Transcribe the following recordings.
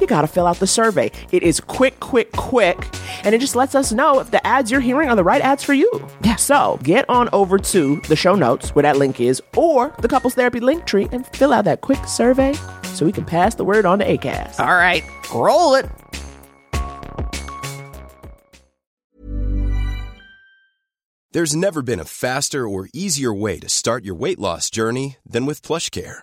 you got to fill out the survey. It is quick, quick, quick. And it just lets us know if the ads you're hearing are the right ads for you. Yeah. So get on over to the show notes where that link is or the couples therapy link tree and fill out that quick survey so we can pass the word on to ACAST. All right, roll it. There's never been a faster or easier way to start your weight loss journey than with PlushCare.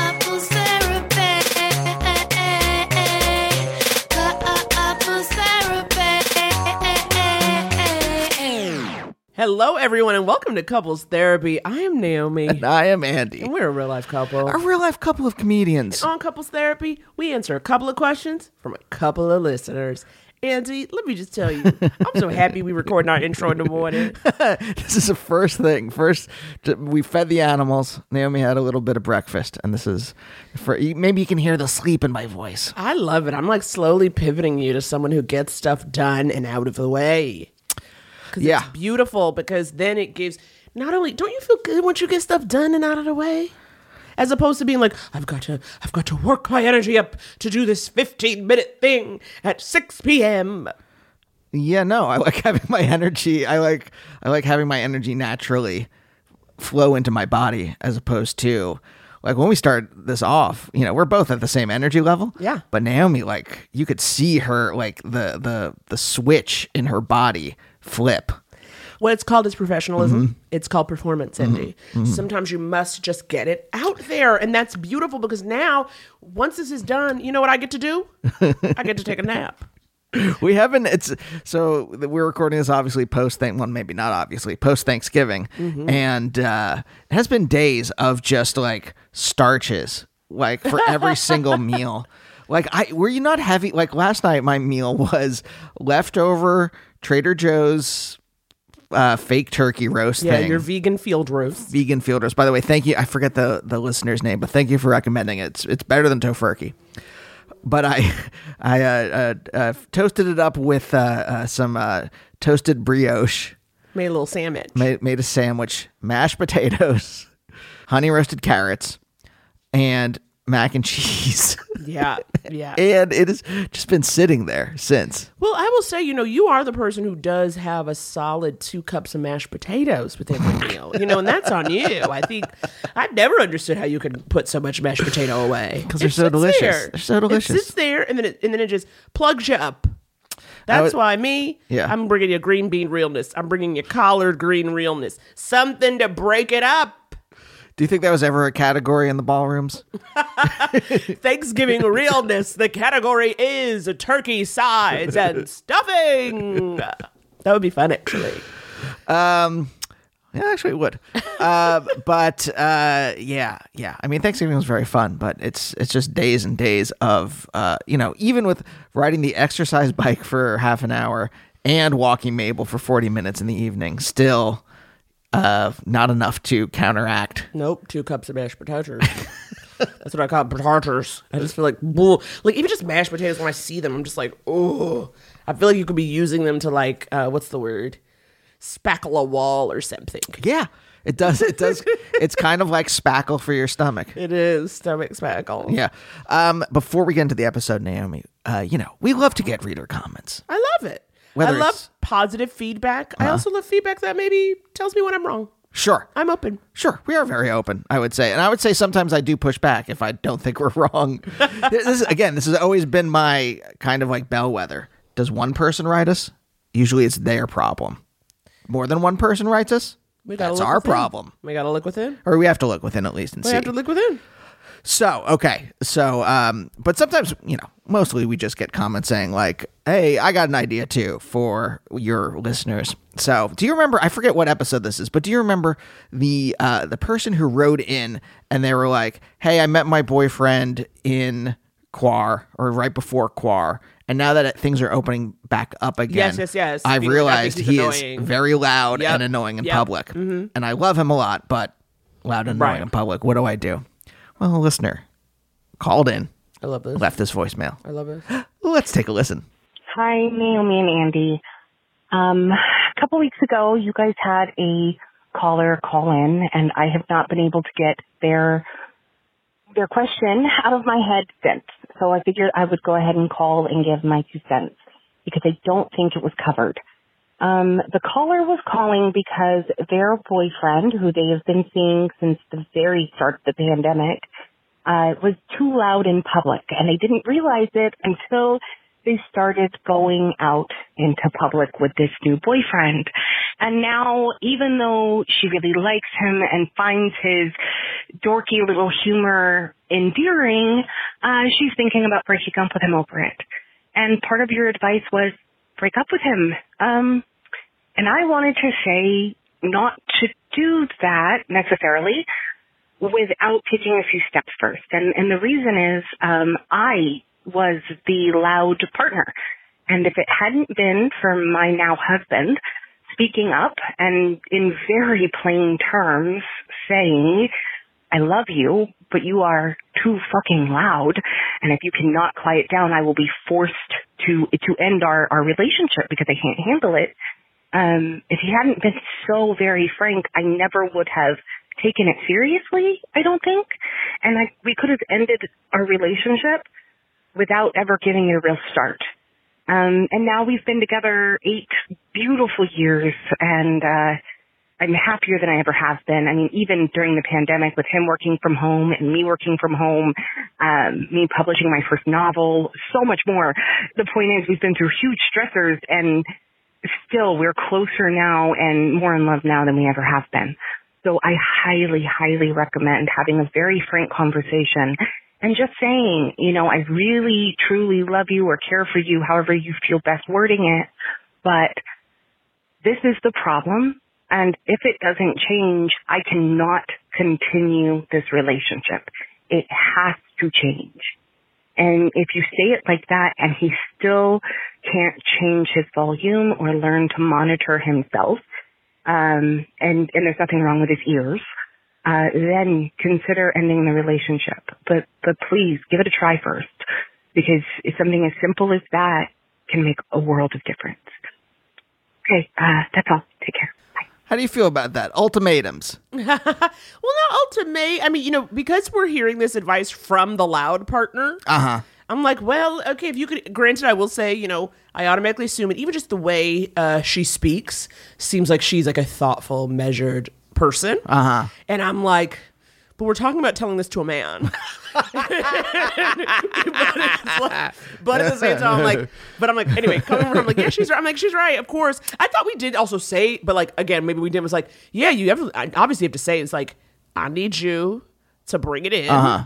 Hello, everyone, and welcome to Couples Therapy. I am Naomi, And I am Andy. and we're a real life couple. A real life couple of comedians. On Couples Therapy, we answer a couple of questions from a couple of listeners. Andy, let me just tell you, I'm so happy we recording our intro in the morning. this is the first thing. First, we fed the animals. Naomi had a little bit of breakfast, and this is for maybe you can hear the sleep in my voice. I love it. I'm like slowly pivoting you to someone who gets stuff done and out of the way. 'Cause Yeah. it's beautiful because then it gives not only don't you feel good once you get stuff done and out of the way? As opposed to being like, I've got to I've got to work my energy up to do this 15 minute thing at 6 p.m. Yeah, no, I like having my energy. I like I like having my energy naturally flow into my body as opposed to like when we start this off, you know, we're both at the same energy level. Yeah. But Naomi, like, you could see her like the the the switch in her body flip. What it's called is professionalism. Mm-hmm. It's called performance, Andy. Sometimes you must just get it out there. And that's beautiful because now, once this is done, you know what I get to do? I get to take a nap. We haven't. It's so we're recording this obviously post thank well maybe not obviously post Thanksgiving, and uh, it has been days of just like starches like for every single meal. Like I were you not heavy? Like last night, my meal was leftover Trader Joe's uh, fake turkey roast Yeah, thing. your vegan field roast. vegan field roast. By the way, thank you. I forget the the listener's name, but thank you for recommending it. It's it's better than Tofurky. But I I uh, uh, uh, toasted it up with uh, uh, some uh, toasted brioche. Made a little sandwich. Made made a sandwich, mashed potatoes, honey roasted carrots, and mac and cheese. Yeah, yeah. and it has just been sitting there since. well, I will say, you know, you are the person who does have a solid two cups of mashed potatoes with every meal. You know, and that's on you. I think I've never understood how you can put so much mashed potato away 'Cause they're so delicious. there. They're so delicious. It sits there, and then it, and then it just plugs you up. That's would- why me, Yeah. I'm bringing you green bean realness. I'm bringing you collard green realness. Something to break it up. Do you think that was ever a category in the ballrooms? Thanksgiving realness. The category is turkey sides and stuffing. That would be fun, actually. Um, yeah, actually, it would. uh, but uh, yeah, yeah. I mean, Thanksgiving was very fun, but it's it's just days and days of uh, you know, even with riding the exercise bike for half an hour and walking Mabel for forty minutes in the evening, still uh, not enough to counteract. Nope, two cups of mashed potatoes. That's what I call potatoes. I just feel like, bull. like even just mashed potatoes. When I see them, I'm just like, oh. I feel like you could be using them to like, uh, what's the word? Spackle a wall or something. Yeah, it does. It does. it's kind of like spackle for your stomach. It is stomach spackle. Yeah. Um, before we get into the episode, Naomi, uh, you know, we love to get reader comments. I love. Whether I love positive feedback. I uh-huh. also love feedback that maybe tells me when I'm wrong. Sure. I'm open. Sure, we are very open. I would say, and I would say sometimes I do push back if I don't think we're wrong. this is, again, this has always been my kind of like bellwether. Does one person write us? Usually, it's their problem. More than one person writes us. We gotta That's look our within. problem. We gotta look within. Or we have to look within at least and We see. We have to look within. So, okay. So, um, but sometimes, you know, mostly we just get comments saying, like, hey, I got an idea too for your listeners. So, do you remember? I forget what episode this is, but do you remember the uh, the person who wrote in and they were like, hey, I met my boyfriend in Quar or right before Quar. And now that things are opening back up again, Yes, yes, yes. I've realized he he's is very loud Yep. and annoying in Yep. Mm-hmm. public. And I love him a lot, but loud and annoying Right. in public. What do I do? Well, a listener called in, I love this. left this voicemail. I love it. Let's take a listen. Hi, Naomi and Andy. Um, a couple weeks ago, you guys had a caller call in, and I have not been able to get their their question out of my head since. So I figured I would go ahead and call and give my two cents because I don't think it was covered. Um, the caller was calling because their boyfriend, who they have been seeing since the very start of the pandemic, uh, was too loud in public, and they didn't realize it until they started going out into public with this new boyfriend. And now, even though she really likes him and finds his dorky little humor endearing, uh, she's thinking about breaking up with him over it. And part of your advice was break up with him. Um, and I wanted to say not to do that necessarily without taking a few steps first. And, and the reason is, um, I was the loud partner. And if it hadn't been for my now husband speaking up and in very plain terms saying, I love you, but you are too fucking loud. And if you cannot quiet down, I will be forced to, to end our, our relationship because I can't handle it. Um, if he hadn't been so very frank, I never would have taken it seriously, I don't think. And I, we could have ended our relationship without ever giving it a real start. Um, and now we've been together eight beautiful years and, uh, I'm happier than I ever have been. I mean, even during the pandemic with him working from home and me working from home, um, me publishing my first novel, so much more. The point is we've been through huge stressors and still we're closer now and more in love now than we ever have been. So I highly, highly recommend having a very frank conversation and just saying, you know, I really, truly love you or care for you, however you feel best wording it, but this is the problem. And if it doesn't change, I cannot continue this relationship. It has to change. And if you say it like that and he still can't change his volume or learn to monitor himself, um, and, and there's nothing wrong with his ears, uh, then consider ending the relationship. But, but please give it a try first because something as simple as that can make a world of difference. Okay, uh, that's all. Take care. Bye. How do you feel about that? Ultimatums. Well, not ultimate. I mean, you know, because we're hearing this advice from the loud partner. Uh huh. I'm like, well, okay, if you could, granted, I will say, you know, I automatically assume it, even just the way uh, she speaks seems like she's like a thoughtful, measured person. Uh huh. And I'm like, but we're talking about telling this to a man. but, like- but at the same time, I'm like, but I'm like, anyway, coming from, I'm like, yeah, she's right. I'm like, she's right, of course. I thought we did also say, but like, again, maybe we didn't. was like, yeah, you have, I obviously have to say, it's like, I need you to bring it in, Uh huh.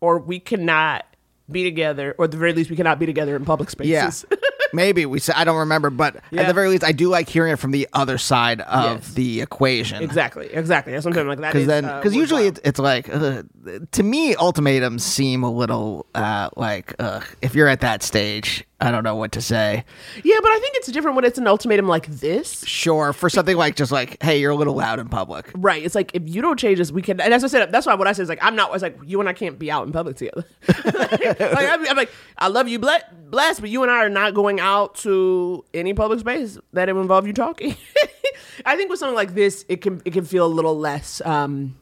or we cannot be together, or at the very least, we cannot be together in public spaces. Yeah. Maybe we said I don't remember, but at the very least, I do like hearing it from the other side of Yes. the equation. Exactly, exactly. That's something like that. Because then, uh, because usually it's, it's like, uh, to me, ultimatums seem a little uh, like, uh, if you're at that stage, I don't know what to say. yeah, but I think it's different when it's an ultimatum like this. Sure, for something like just like, hey, you're a little loud in public. Right. It's like if you don't change this, we can. And as I said, that's why what I said is like I'm not. I was like you and I can't be out in public together. like, I'm, I'm like I love you, bless, bless, but you and I are not going out to any public space that will involve you talking. I think with something like this, it can it can feel a little less um,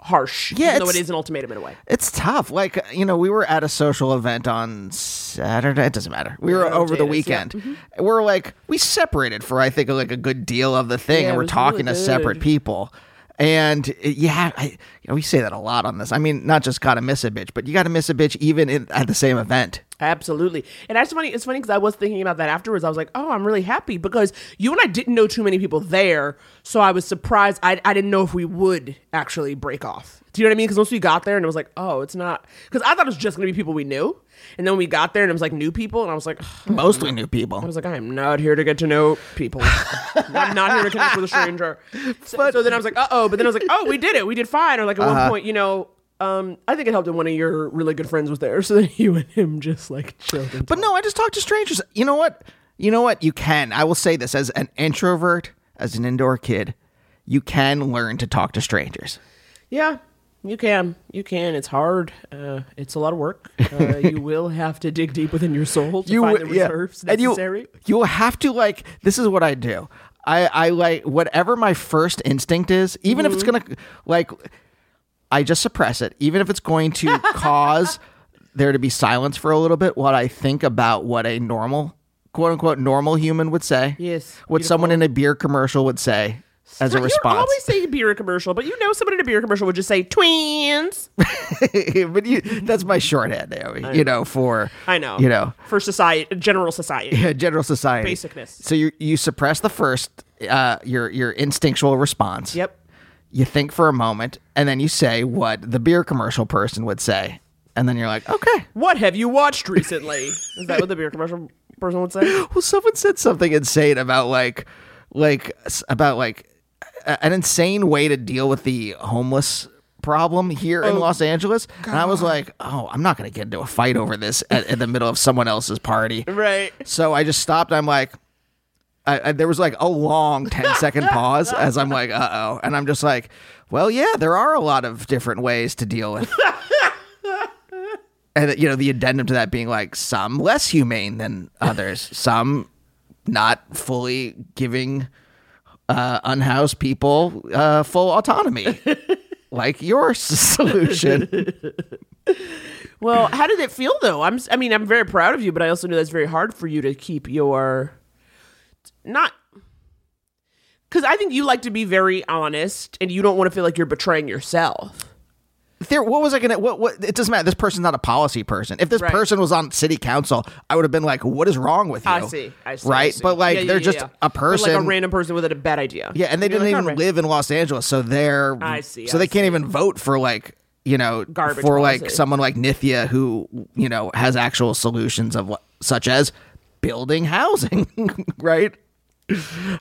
harsh. Yeah, though it's- an ultimatum in a way. It's tough. Like, you know, we were at a social event on Saturday. It doesn't matter. We were over the Jada's, yeah. weekend. We're like, we separated for, I think, like a good deal of the thing, Yeah, and we're talking really to separate people. And uh, yeah, I, you know, we say that a lot on this. I mean, not just gotta miss a bitch, but you gotta miss a bitch even in, at the same event. Absolutely. And that's funny. It's funny because I was thinking about that afterwards. I was like, oh, I'm really happy because you and I didn't know too many people there. So I was surprised. I, I didn't know if we would actually break off. Do you know what I mean? Because once we got there and it was like, oh, it's not. Because I thought it was just going to be people we knew. And then we got there and it was like new people. And I was like, Mostly new people. I was like, I am not here to get to know people. I'm not here to connect with a stranger. So, so then I was like, uh oh. But then I was like, oh, we did it. We did fine. Or like at Uh-huh. one point, you know, um, I think it helped that one of your really good friends was there. So that you and him just like chilled. and But no, I just talked to strangers. You know what? You know what? You can. I will say this as an introvert, as an indoor kid, you can learn to talk to strangers. Yeah, you can. You can. It's hard. Uh, it's a lot of work. Uh, you will have to dig deep within your soul to find the yeah. reserves And you- necessary. You, will have to like. This is what I do. I I like whatever my first instinct is, even if it's Mm-hmm. gonna like. I just suppress it, even if it's going to cause there to be silence for a little bit. What I think about what a normal, quote unquote, normal human would say. Yes, What someone in a beer commercial would say as a You response. always say beer commercial, but you know somebody in a beer commercial would just say twins. but you, that's my shorthand, Naomi. You know, for I know. you know, for society, general society. yeah, general society, Basicness. So you you suppress the first, uh, your your instinctual response. Yep. You think for a moment, and then you say what the beer commercial person would say, and then you're like, okay. What have you watched recently? Is that what the beer commercial person would say? Well, someone said something insane about like, like about like a- an insane way to deal with the homeless problem here in oh, Los Angeles, and I was like, oh, I'm not gonna get into a fight over this at, in the middle of someone else's party. Right. So I just stopped. I'm like, I, I, there was like a long 10 second pause as I'm like, uh oh. And I'm just like, well, yeah, there are a lot of different ways to deal with. and, you know, the addendum to that being like some less humane than others, some not fully giving uh, unhoused people uh, full autonomy. like your solution. Well, how did it feel though? I'm. I mean, I'm very proud of you, but I also know that's very hard for you to keep your not because I think you like to be very honest, and you don't want to feel like you're betraying yourself. there what was I gonna what what it doesn't matter. This person's not a policy person. If this Right. person was on city council, I would have been like, What is wrong with you? I see. I see. I Right? see. But like Yeah, they're yeah, just yeah. a But, person like a random person with a bad idea. Yeah, and they didn't like, even live in Los Angeles, so they're I see, So I they can't even vote for like you know Garbage for like someone like Nithya who you know has actual solutions of what such as building housing, right?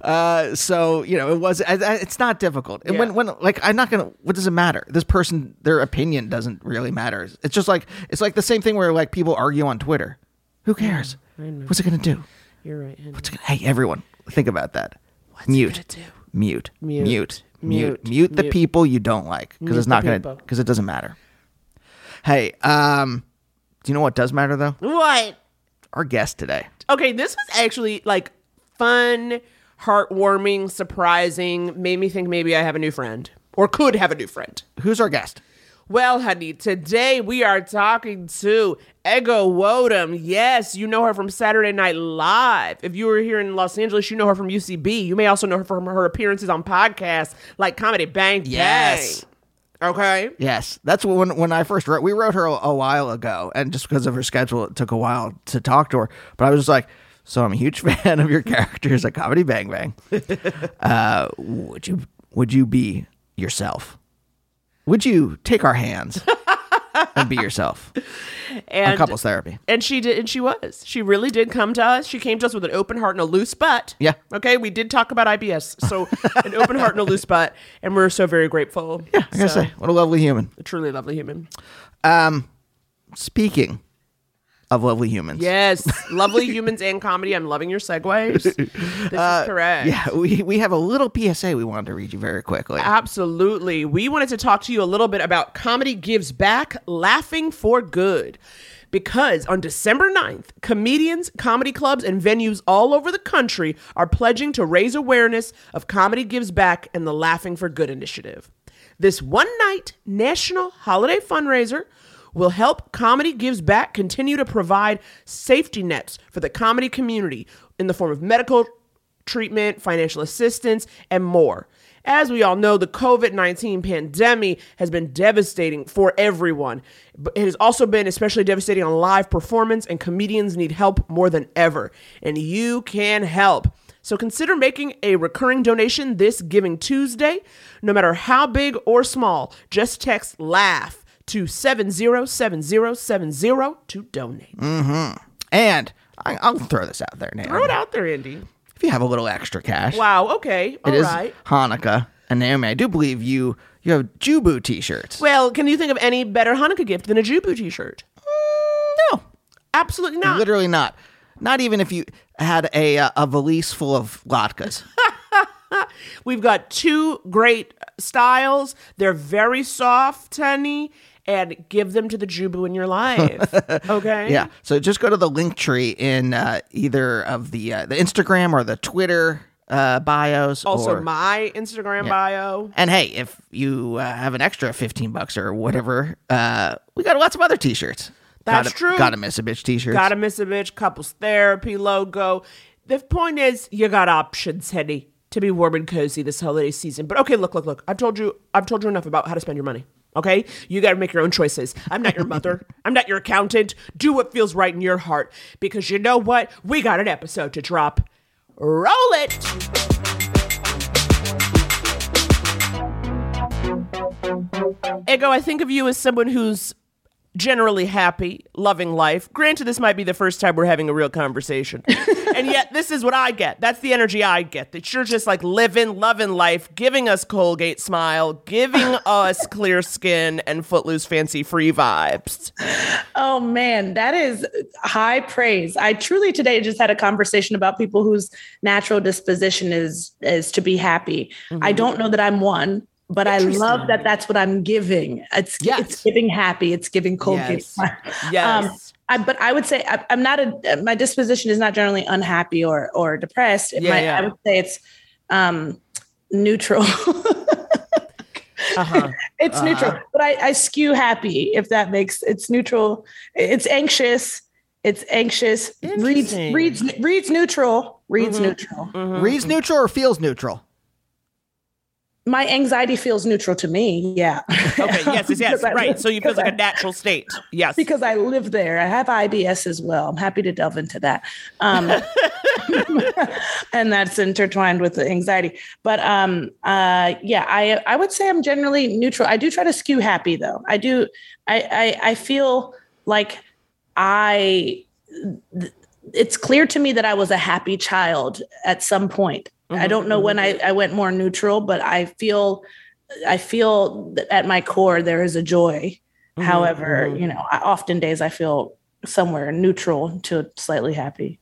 Uh, so you know it was. I- I- It's not difficult, and when when like I'm not gonna. What does it matter? This person, their opinion doesn't really matter. It's just like it's like the same thing where like people argue on Twitter. Who cares? What's it gonna do? You're right. What's it gonna, hey, everyone, think about that. do? Mute. Mute. Mute. Mute. Mute. Mute the people you don't like because it's not gonna because it doesn't matter. Hey, um, do you know what does matter though? What? Our guest today. Okay, this was actually like fun, heartwarming, surprising. Made me think maybe I have a new friend or could have a new friend. Who's our guest? Well, honey, today we are talking to Ego Nwodim. Yes, you know her from Saturday Night Live. If you were here in Los Angeles, you know her from UCB. You may also know her from her appearances on podcasts like Comedy Bang Yes. Okay. Yes, that's when when I first wrote. We wrote her a, a while ago, and just because of her schedule, it took a while to talk to her. But I was just like, "So I'm a huge fan of your characters at Comedy Bang Bang. Uh, would you would you be yourself? Would you take our hands and be yourself. and couples therapy. And she did, and she was. She really did come to us. She came to us with an open heart and a loose butt. Yeah. Okay. We did talk about IBS, so an open heart and a loose butt, and we're so very grateful. Yeah, I gotta say, what a lovely human. a truly lovely human. Um Speaking of lovely humans. Yes, lovely humans and comedy. I'm loving your segues. This is correct. Uh, Yeah, we, we have a little PSA we wanted to read you very quickly. Absolutely. We wanted to talk to you a little bit about Comedy Gives Back Laughing for Good. Because on December 9th, comedians, comedy clubs, and venues all over the country are pledging to raise awareness of Comedy Gives Back and the Laughing for Good initiative. This one night national holiday fundraiser will help Comedy Gives Back continue to provide safety nets for the comedy community in the form of medical treatment, financial assistance, and more. As we all know, the COVID 19 pandemic has been devastating for everyone. But it has also been especially devastating on live performance, and comedians need help more than ever. And you can help. So consider making a recurring donation this Giving Tuesday. No matter how big or small, just text LAUGH to 707070 to donate. And I, I'll throw this out there now. Throw it out there, Andy. If you have a little extra cash, Wow, okay. it all right. is Hanukkah. And Naomi, I do believe you you have Jubu t-shirts. Well, can you think of any better Hanukkah gift than a Jubu t-shirt? no, Absolutely not. literally not. Not even if you had a uh, a valise full of latkes. We've got two great styles. They're very soft, honey, and give them to the Jubu in your life. Okay? yeah. So just go to the link tree in uh, either of the uh, the Instagram or the Twitter uh, bios. Also, or, my Instagram bio. and hey, if you uh, have an extra fifteen bucks or whatever, uh, we got lots of other t-shirts. That's Gotta- true. Gotta miss a bitch T-shirt. Gotta miss a bitch, couples therapy logo. The point is, you got options, honey, to be warm and cozy this holiday season. But okay, look, look, look. I've told you, I've told you enough about how to spend your money. Okay, you got to make your own choices. I'm not your mother. I'm not your accountant. Do what feels right in your heart, because you know what? We got an episode to drop. Roll it. Ego, I think of you as someone who's generally happy, loving life. Granted, this might be the first time we're having a real conversation. and yet, this is what I get. That's the energy I get. That you're just like living, loving life, giving us Colgate smile, giving us clear skin and footloose fancy free vibes. Oh man, that is high praise. I truly today just had a conversation about people whose natural disposition is is to be happy. I don't know that I'm one, but I love that that's what I'm giving. It's Yes. it's giving happy. It's giving Colgate. Yes. smile. Yes. Um, I, but I would say I, I'm not a. My disposition is not generally unhappy or or depressed. It Yeah, might, yeah. I would say it's um, neutral. Uh-huh. it's neutral, but I, I skew happy if that makes it's neutral. It's anxious. It's anxious. Reads reads reads neutral. Reads neutral. Reads neutral or feels neutral? My anxiety feels neutral to me. Yeah. Okay, yes, yes, yes. Right. So you feel like a I- natural state. Yes. because I live there. I have IBS as well. I'm happy to delve into that. Um, and that's intertwined with the anxiety. But um, uh, yeah, I I would say I'm generally neutral. I do try to skew happy though. I do. I I, I feel like I. It's clear to me that I was a happy child at some point. I don't know mm-hmm, when I, mm-hmm. I went more neutral, but I feel I feel that at my core there is a joy. Mm-hmm, However, you know, I, often days I feel somewhere neutral to slightly happy.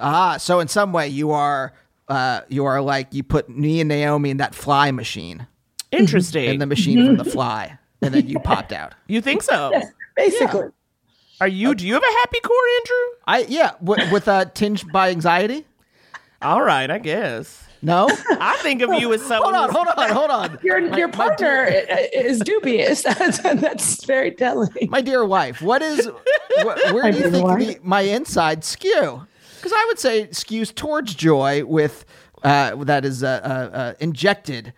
Ah, so in some way you are uh, you are like you put me and Naomi in that fly machine, Interesting. in the machine from the fly, and then you popped out. you think so? Basically, Are you? Do you have a happy core, Andrew? I yeah, w- with a tinge by anxiety. All right, I guess. No, I think of you as someone. hold on, hold on, hold on. your your partner is dubious. That's, that's very telling. My dear wife, what is wh- where My do you think the, my inside skew? Because I would say skews towards joy with uh, that is uh, uh, uh, injected,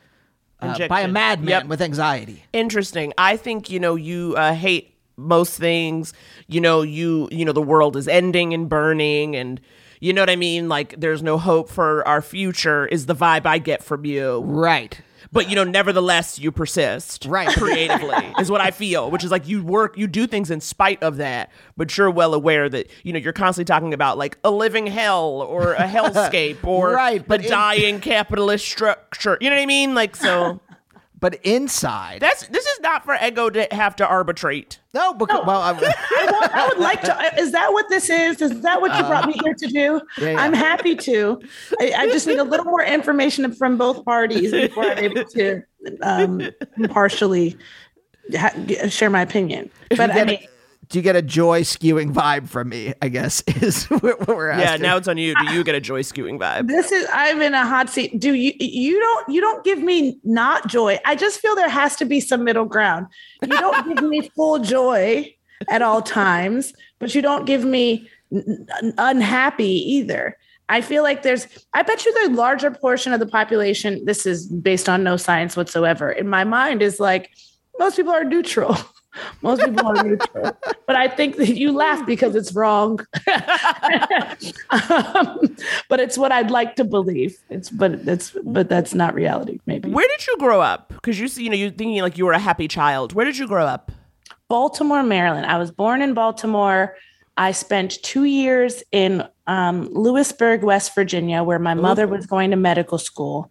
uh, by a madman Yep. with anxiety. interesting. I think you know you uh, hate most things. You know you you know the world is ending and burning, and you know what I mean. Like there's no hope for our future. Is the vibe I get from you. Right. but you know, nevertheless, you persist. Right. Creatively is what I feel, which is like you work, you do things in spite of that, but you're well aware that, you know, you're constantly talking about like a living hell or a hellscape or Right, but the in- dying capitalist structure. You know what I mean? Like, so But inside, that's, this is not for ego to have to arbitrate. no, because well, I, I, want, I would like to. Is that what this is? Is that what you brought me here to do? Yeah, yeah. I'm happy to. I, I just need a little more information from both parties before I'm able to um, impartially ha- share my opinion. But I mean, a- do you get a joy skewing vibe from me? I guess is what we're asking. Yeah, now it's on you. Do you get a joy skewing vibe? this is I'm in a hot seat. Do you you don't you don't give me not joy. I just feel there has to be some middle ground. You don't give me full joy at all times, but you don't give me n- n- unhappy either. I feel like there's I bet you the larger portion of the population this is based on no science whatsoever. In my mind is like most people are neutral. Most people are neutral, but I think that you laugh because it's wrong. um, but it's what I'd like to believe. It's but it's but that's not reality. Maybe Where did you grow up? Because you see, you know, you're thinking like you were a happy child. Where did you grow up? Baltimore, Maryland. I was born in Baltimore. I spent two years in um, Lewisburg, West Virginia, where my mother was going to medical school.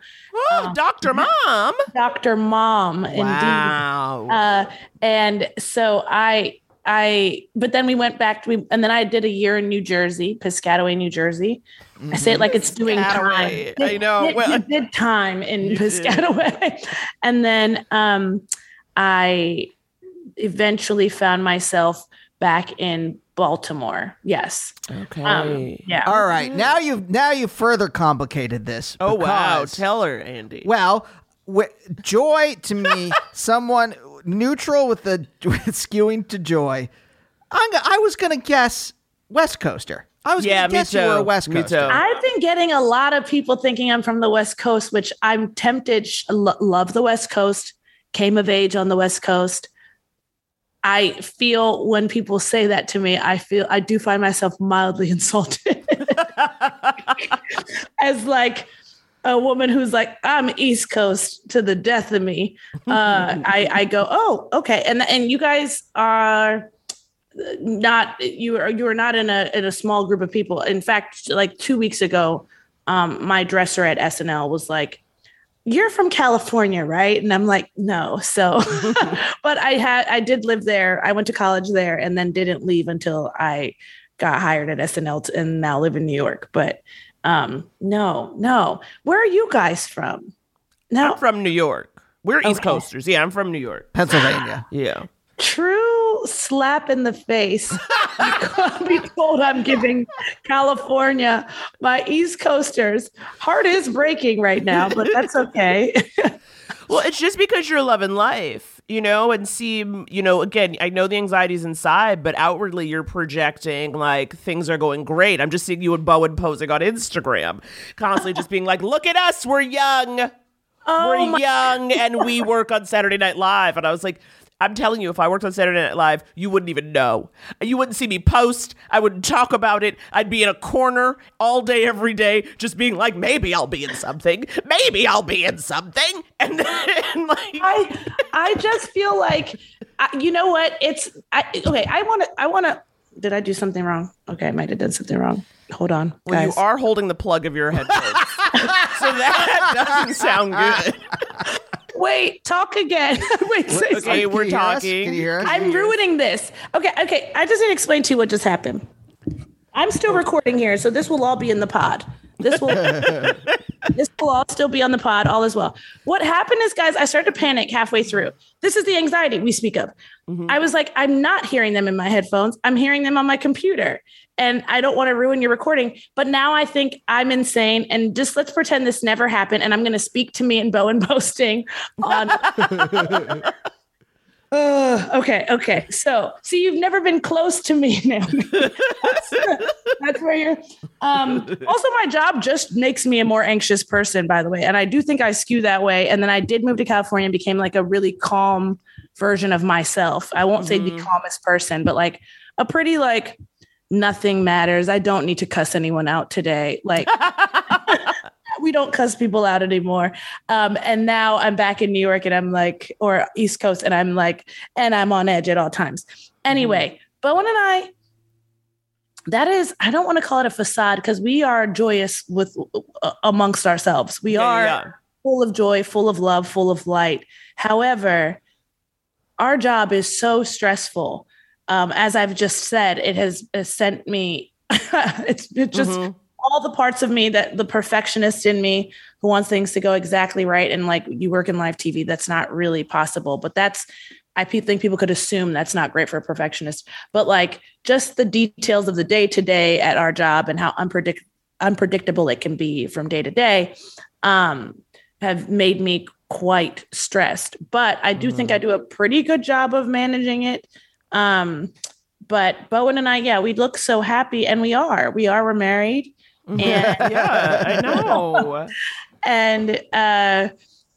Oh, Dr. Mom. Dr. Mom, indeed. Wow. Uh, and so I, I, but then we went back to, we, and then I did a year in New Jersey, Piscataway, New Jersey. I say it like it's doing time. I know. Did, Well- did, did time in did. Piscataway. and then um, I eventually found myself back in Baltimore. Yes. okay. Um, yeah. All right, now you've now you've further complicated this. oh, wow. because- Tell her, Andy. Well, w- joy to me, someone neutral with the with skewing to joy. I'm, go- I was gonna guess West Coaster. I was Yeah, gonna me guess you were a too. West Me Coaster. too. I've been getting a lot of people thinking I'm from the West Coast, which I'm tempted. sh- lo- love the West Coast. Came of age on the West Coast. I feel when people say that to me, I feel I do find myself mildly insulted. As like a woman who's like, I'm East Coast to the death of me. Uh, I, I go, oh, okay. And and you guys are not you are you are not in a in a small group of people. In fact, like two weeks ago, um, my dresser at SNL was like, "You're from California, right?" And I'm like, "No." So, but I had I did live there. I went to college there, and then didn't leave until I got hired at SNL t- and now live in New York. But um, no, no. Where are you guys from? No, I'm from New York. We're East Coasters. Yeah, I'm from New York. Pennsylvania. Yeah. true slap in the face. be told I'm giving California my East Coasters. Heart is breaking right now, but that's okay. Well, it's just because you're loving life, you know, and seem, you know, again, I know the anxiety's inside, but outwardly you're projecting like things are going great. I'm just seeing you and Bowen posing on Instagram, constantly just being like, look at us, we're young. we're oh young and we work on Saturday Night Live. And I was like, I'm telling you, if I worked on Saturday Night Live, you wouldn't even know. You wouldn't see me post. I wouldn't talk about it. I'd be in a corner all day, every day, just being like, maybe I'll be in something. Maybe I'll be in something. And then, like, I I just feel like I, you know what? It's I, okay. I want to. I want to. Did I do something wrong? Okay, I might have done something wrong. Hold on, well, you are holding the plug of your headphones. so that doesn't sound good. Wait, talk again. Wait, say Okay, something. we're Can you hear us? talking. Can you hear us? I'm ruining this. Okay, okay. I just need to explain to you what just happened. I'm still recording here, so this will all be in the pod. This will this will all still be on the pod, all as well. What happened is, guys, I started to panic halfway through. This is the anxiety we speak of. Mm-hmm. I was like, I'm not hearing them in my headphones. I'm hearing them on my computer. And I don't want to ruin your recording. But now I think I'm insane. And just let's pretend this never happened. And I'm going to speak to me and Bowen posting on Ugh, okay, okay. So, see, you've never been close to me, Naomi. that's, that's where you're. Um, also, my job just makes me a more anxious person, by the way, and I do think I skew that way. And then I did move to California and became like a really calm version of myself. I won't say the calmest person, but like a pretty like nothing matters. I don't need to cuss anyone out today. Like we don't cuss people out anymore. Um, and now I'm back in New York and I'm like, or East Coast, and I'm like, and I'm on edge at all times. Anyway, Bowen and I, that is, I don't want to call it a facade because we are joyous with uh, amongst ourselves. We Yeah, are yeah. full of joy, full of love, full of light. However, our job is so stressful. Um, as I've just said, it has, has sent me. it's it just Mhm. All the parts of me that the perfectionist in me who wants things to go exactly right. And like you work in live TV, that's not really possible. But that's I think people could assume that's not great for a perfectionist. But like just the details of the day to day at our job and how unpredict- unpredictable it can be from day to day um, have made me quite stressed. But I do think I do a pretty good job of managing it. Um, but Bowen and I, yeah, we look so happy, and we are. We are. We're married, and yeah, I know. and uh,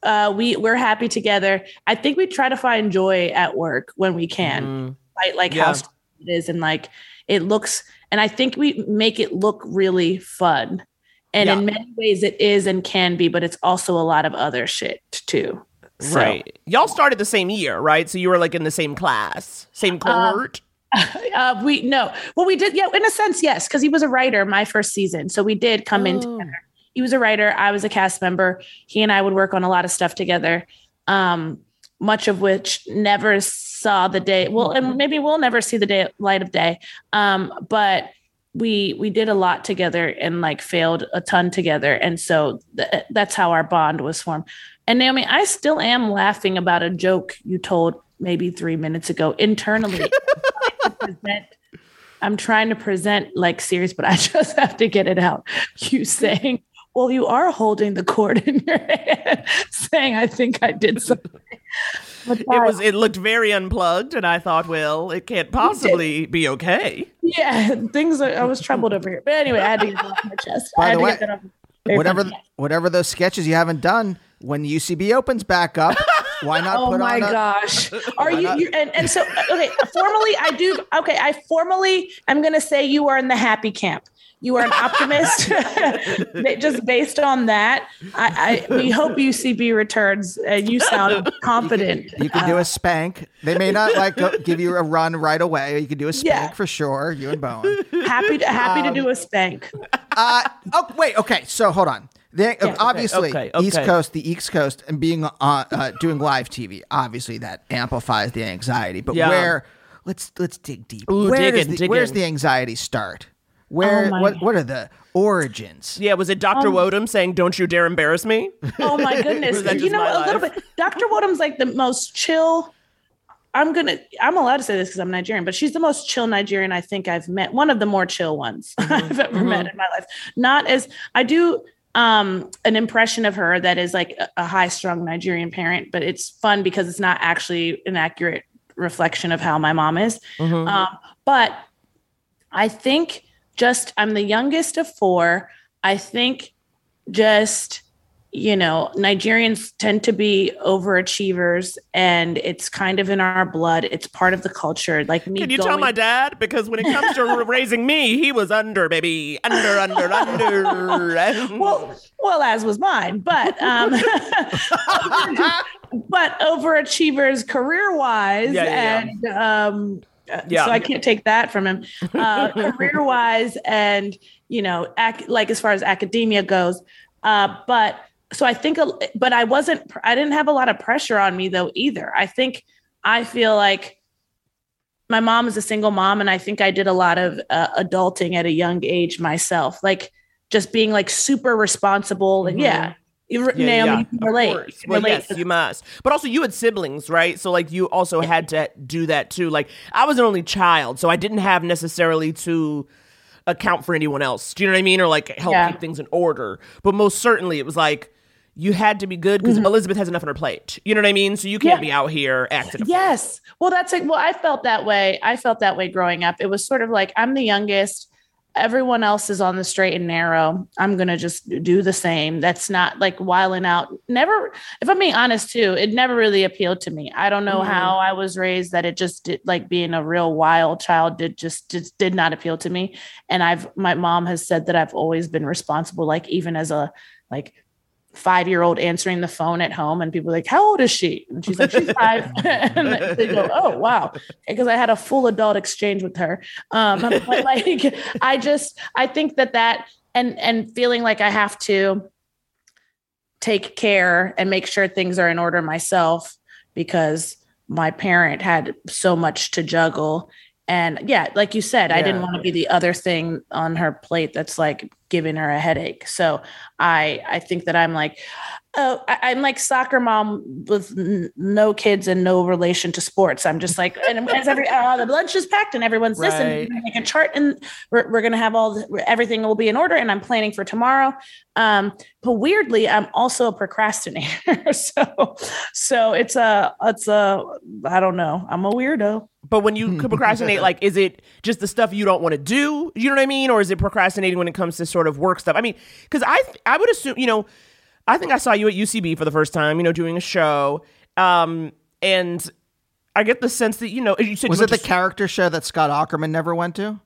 uh, we we're happy together. I think we try to find joy at work when we can, Mhm. right? Like Yeah. how it is, and like it looks. And I think we make it look really fun. And Yeah. in many ways, it is and can be, but it's also a lot of other shit too. So- Right. Y'all started the same year, right? So you were like in the same class, same cohort. Uh, we no. Well, we did. Yeah, in a sense, yes, because he was a writer my first season, so we did come in Oh. together. He was a writer. I was a cast member. He and I would work on a lot of stuff together. Um, much of which never saw the day. Well, and maybe we'll never see the day light of day. Um, but we we did a lot together and like failed a ton together, and so th- that's how our bond was formed. And Naomi, I still am laughing about a joke you told maybe three minutes ago internally. present I'm trying to present like serious, but I just have to get it out. You saying, well, you are holding the cord in your hand, saying, I think I did something. But It was it looked very unplugged and I thought, well, it can't possibly be okay. yeah, things are, I was troubled over here. But anyway, I had to get that off my chest. By I had the to way, get that off. Very whatever funny. whatever those sketches you haven't done when the UCB opens back up, why not Oh put my on a, gosh. Are you, you and, and so okay, formally I do okay, I formally I'm gonna say you are in the happy camp. You are an optimist. Just based on that, I, I we hope UCB returns. And you sound confident. You can do a spank. They may not like go, give you a run right away. You can do a spank Yeah. for sure. You and Bowen. happy to happy Um, to do a spank. Uh, oh wait, okay. So hold on. The, obviously, okay, East okay. Coast, the East Coast, and being on uh, doing live TV, obviously that amplifies the anxiety. But Yeah. where? Let's let's dig deep. Ooh, Where dig does in, the, dig where's in. the anxiety start? Where? Oh what? What are the origins? Yeah, was it Dr. Um, Nwodim saying, Don't you dare embarrass me? Oh my goodness. You know, my a little bit. Dr. Nwodim's like the most chill. I'm gonna I'm allowed to say this because I'm Nigerian, but she's the most chill Nigerian I think I've met. One of the more chill ones I've ever met in my life. Not as I do um an impression of her that is like a, a high strung Nigerian parent, but it's fun because it's not actually an accurate reflection of how my mom is. Mhm. Um, but I think just I'm the youngest of four. I think just you know Nigerians tend to be overachievers, and it's kind of in our blood. It's part of the culture. Like me, Can you tell my dad? Because when it comes to raising me, he was under, baby. Under, under, under. well, well, as was mine, but um, but overachievers career wise, Yeah, yeah, and um, uh, Yeah. so I can't take that from him. Uh, career wise, and you know, ac- like as far as academia goes, uh, but so I think, a- but I wasn't, I didn't have a lot of pressure on me though either. I think I feel like my mom is a single mom and i think i did a lot of uh, adulting at a young age myself like just being like super responsible and Mhm. yeah, you, Yeah, Naomi, yeah, relate, Well, relate yes, you must. But also, you had siblings, right? So, like, you also had to do that too. Like, I was an only child, so I didn't have necessarily to account for anyone else. Do you know what I mean? Or like help Yeah. keep things in order. But most certainly, it was like you had to be good because Elizabeth has enough on her plate. You know what I mean? So you can't Mm-hmm. Yeah. be out here acting. Yes. Well, that's like, well, I felt that way. I felt that way growing up. It was sort of like, I'm the youngest. Everyone else is on the straight and narrow. I'm going to just do the same. That's not like whiling out. Never, if I'm being honest too, it never really appealed to me. I don't know Mhm. how I was raised that it just did, like being a real wild child did just, just did not appeal to me. And I've, my mom has said that I've always been responsible, like even as a, like five year old answering the phone at home and people are like, How old is she? And she's like, She's five. and they go, Oh, wow. Because I had a full adult exchange with her. Um, but like, I just, I think that that, and, and feeling like I have to take care and make sure things are in order myself because my parent had so much to juggle. And yeah, like you said, I didn't want to be the other thing on her plate that's like giving her a headache. So I I think that I'm like, oh, I, I'm like soccer mom with n- no kids and no relation to sports. I'm just like, and as every uh, the lunch is packed and everyone's Right. listening, make a chart and we're, we're gonna have all the, everything will be in order. And I'm planning for tomorrow. Um, but weirdly, I'm also a procrastinator. so so it's a it's a I don't know. I'm a weirdo. But when you procrastinate, like, is it just the stuff you don't want to do? You know what I mean? Or is it procrastinating when it comes to sort of work stuff? I mean, because I, I would assume, you know, I think I saw you at UCB for the first time, you know, doing a show. Um, and I get the sense that, you know, you said Was you it the to- character show that Scott Aukerman never went to?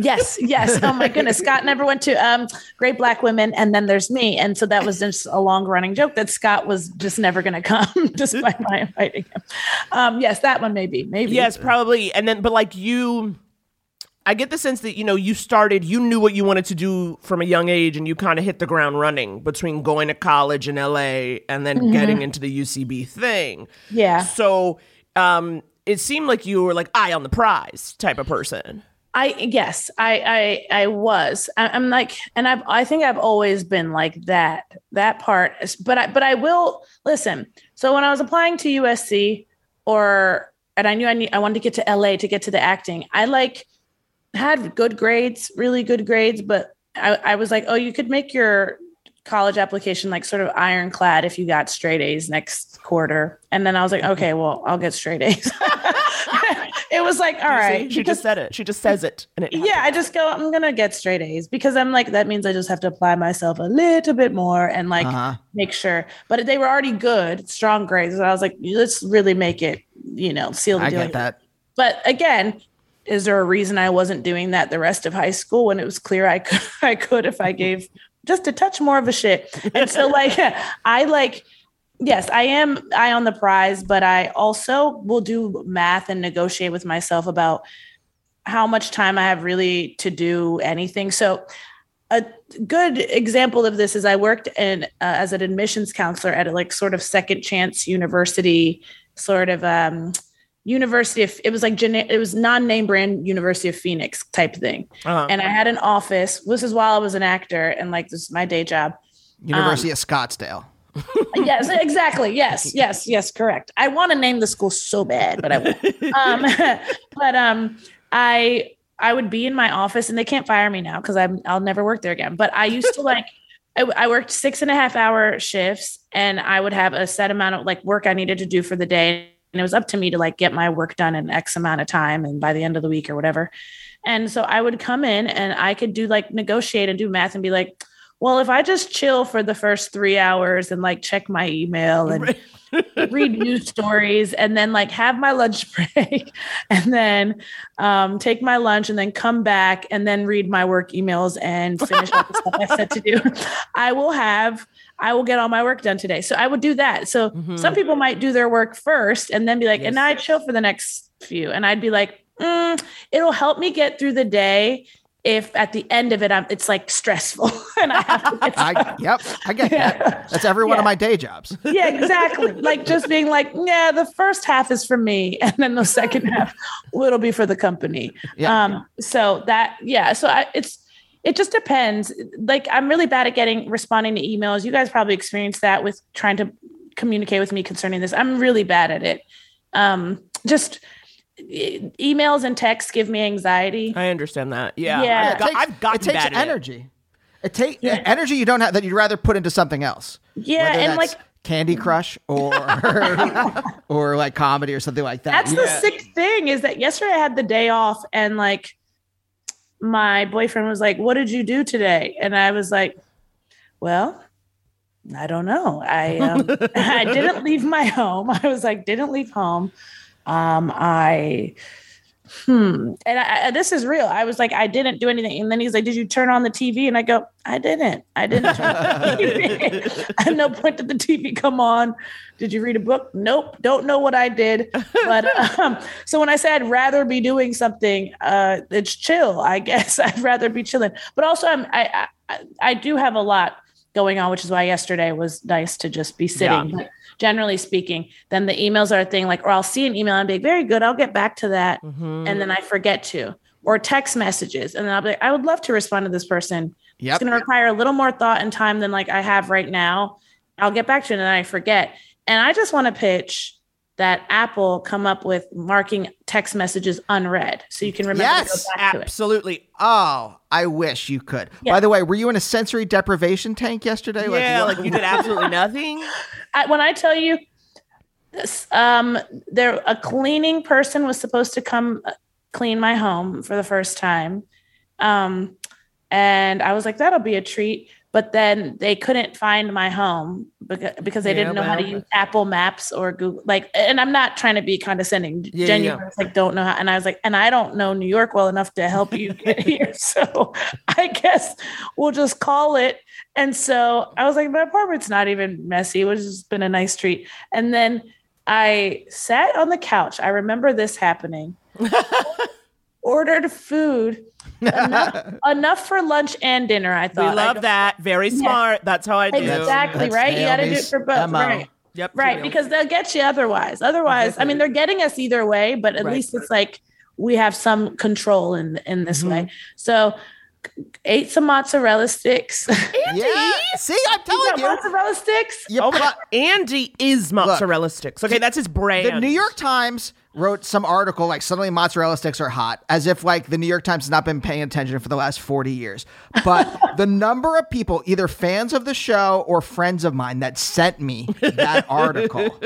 Yes, yes. Oh my goodness. Scott never went to um Great Black Women and then there's me. And so that was just a long running joke that Scott was just never gonna come despite my inviting him. Um yes, that one maybe. Maybe. Yes, probably. And then, but like you, I get the sense that, you know, you started, you knew what you wanted to do from a young age and you kind of hit the ground running between going to college in LA and then getting into the UCB thing. Yeah. So um, it seemed like you were like eye on the prize type of person. I yes, I I I was. I, I'm like, and I've I think I've always been like that. That part, but I but I will listen. So when I was applying to USC, or and I knew I need I wanted to get to LA to get to the acting. I like had good grades, really good grades, but I, I was like, oh, you could make your college application like sort of ironclad if you got straight A's next quarter. And then I was like, okay, well, I'll get straight A's. it was like, all right. See, she because- just said it. She just says it, and it. yeah, I just go, I'm gonna get straight A's because I'm like, that means I just have to apply myself a little bit more and like Uh-huh. make sure. But they were already good, strong grades. So I was like, let's really make it, you know, seal the I deal. get that. But again, is there a reason I wasn't doing that the rest of high school when it was clear I could I could if I gave just a touch more of a shit. And so like I like yes, I am eye on the prize, but I also will do math and negotiate with myself about how much time I have really to do anything. So a good example of this is I worked in uh, as an admissions counselor at a like sort of second chance university sort of um university of it was like it was non-name brand university of phoenix type thing Uh-huh. and i had an office this is while i was an actor and like this is my day job University Um, of Scottsdale. yes, exactly. Yes, yes, yes, correct. I want to name the school so bad, but I won't. um, but um, I I would be in my office, and they can't fire me now because I'm I'll never work there again. But I used to like. I, I worked six and a half hour shifts, and I would have a set amount of like work I needed to do for the day, and it was up to me to like get my work done in X amount of time, and by the end of the week or whatever. And so I would come in, and I could do like negotiate and do math, and be like, well, if I just chill for the first three hours and like check my email and read news stories and then like have my lunch break and then um, take my lunch and then come back and then read my work emails and finish up the stuff I said to do, I will have. I will get all my work done today. So I would do that. So some people might do their work first and then be like, and now I chill for the next few. And I'd be like, mm, it'll help me get through the day if at the end of it I'm it's like stressful and I have to get I yep, I get that. That's every one of my day jobs. yeah, exactly. Like just being like, yeah, the first half is for me, and then the second half will be for the company. Yeah. Um, so that yeah, so I, it's it just depends. Like I'm really bad at getting responding to emails. You guys probably experienced that with trying to communicate with me concerning this. I'm really bad at it. Um, just emails and texts give me anxiety. I understand that. Yeah, Yeah. I've, got, takes, I've gotten it takes bad at it. energy. It, takes energy you don't have that you'd rather put into something else. Yeah, and like Candy Crush or or like comedy or something like that. That's You- the sick thing is that yesterday I had the day off and like my boyfriend was like, What did you do today? And I was like, Well, I don't know. I um, I didn't leave my home. I was like, didn't leave home. Um, I hmm. And I, I, this is real. I was like, I didn't do anything. And then he's like, Did you turn on the TV? And I go, I didn't. I didn't turn on the TV. At no point did the TV come on. Did you read a book? Nope. Don't know what I did. But um, so when I say I'd rather be doing something, uh, it's chill. I guess I'd rather be chilling. But also, I'm I I, I do have a lot going on, which is why yesterday was nice to just be sitting. But generally speaking, then the emails are a thing like, or I'll see an email and be like, very good, I'll get back to that. Mm-hmm. And then I forget to, or text messages. And then I'll be like, I would love to respond to this person. Yep. It's going to require a little more thought and time than like I have right now. I'll get back to it and then I forget. And I just want to pitch that Apple come up with marking text messages unread so you can remember Yes, to go back to it. absolutely. Oh, I wish you could. Yeah. By the way, were you in a sensory deprivation tank yesterday? yeah, what- like you did absolutely nothing. I, when I tell you, this, um, there a cleaning person was supposed to come uh, clean my home for the first time, um, and I was like, that'll be a treat. But then they couldn't find my home because, because they Yeah, didn't know how to use Apple Maps or Google. Like, and I'm not trying to be condescending. Yeah, Genuinely, yeah. like don't know how. And I was like, and I don't know New York well enough to help you get here. So I guess we'll just call it. And so I was like, my apartment's not even messy, which has been a nice treat. And then I sat on the couch. I remember this happening. Ordered food enough, enough for lunch and dinner. I We thought. I love that. Very smart. That's how I do. Exactly That's right. You got to do it for both. MO. Right. Yep. Right. Because they'll get you otherwise. Otherwise, I mean, they're getting us either way, but at Right. least it's like we have some control in in this Mm-hmm. way. So ate some mozzarella sticks. yeah. See, I'm telling you. mozzarella sticks. you Oh my God. Andy is mozzarella sticks. Okay, that's his brand. The New York Times wrote some article like suddenly mozzarella sticks are hot, as if like the New York Times has not been paying attention for the last 40 years. But the number of people, either fans of the show or friends of mine, that sent me that article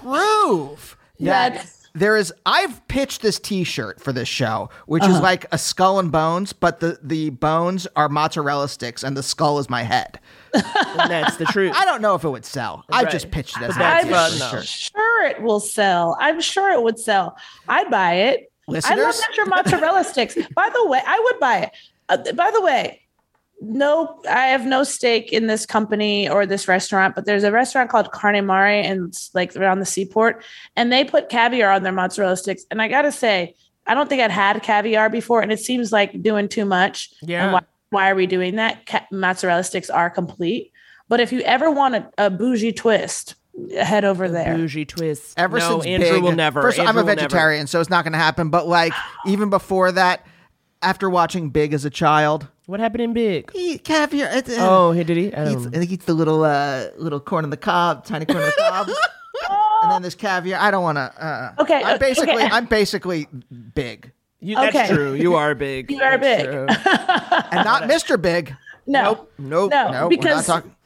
prove that That's- there is I've pitched this t-shirt for this show, which is uh-huh. like a skull and bones, but the, the bones are mozzarella sticks and the skull is my head. And that's the truth. I don't know if it would sell. I Right. just pitched it as But a that's t-shirt. fun, though. Sure, it will sell. I'm sure it would sell. I'd buy it. I love Listeners? that your mozzarella sticks. By the way, I would buy it. Uh, by the way, no, I have no stake in this company or this restaurant, but there's a restaurant called Carne Mare and it's like around the seaport, and they put caviar on their mozzarella sticks. And I gotta say, I don't think I'd had caviar before, and it seems like doing too much. Yeah. And why, why are we doing that? Ca- mozzarella sticks are complete. But if you ever want a, a bougie twist, head over there. Bougie twist. Ever no, since Andrew Big, will never. First, I'm a will never. vegetarian, so it's not going to happen. But like even before that, after watching Big as a child, What happened in Big? he caviar. uh, uh, Oh, he did he? I eats. I think he eats the little uh, little corn on the cob, tiny corn on the cob, and then there's caviar. I don't want to. Uh, Okay, I'm basically okay. I'm basically big You, that's Okay. true. You are big. You are That's big. and not Mr. Big. No, Nope. Nope. No, nope, because- we're not talking.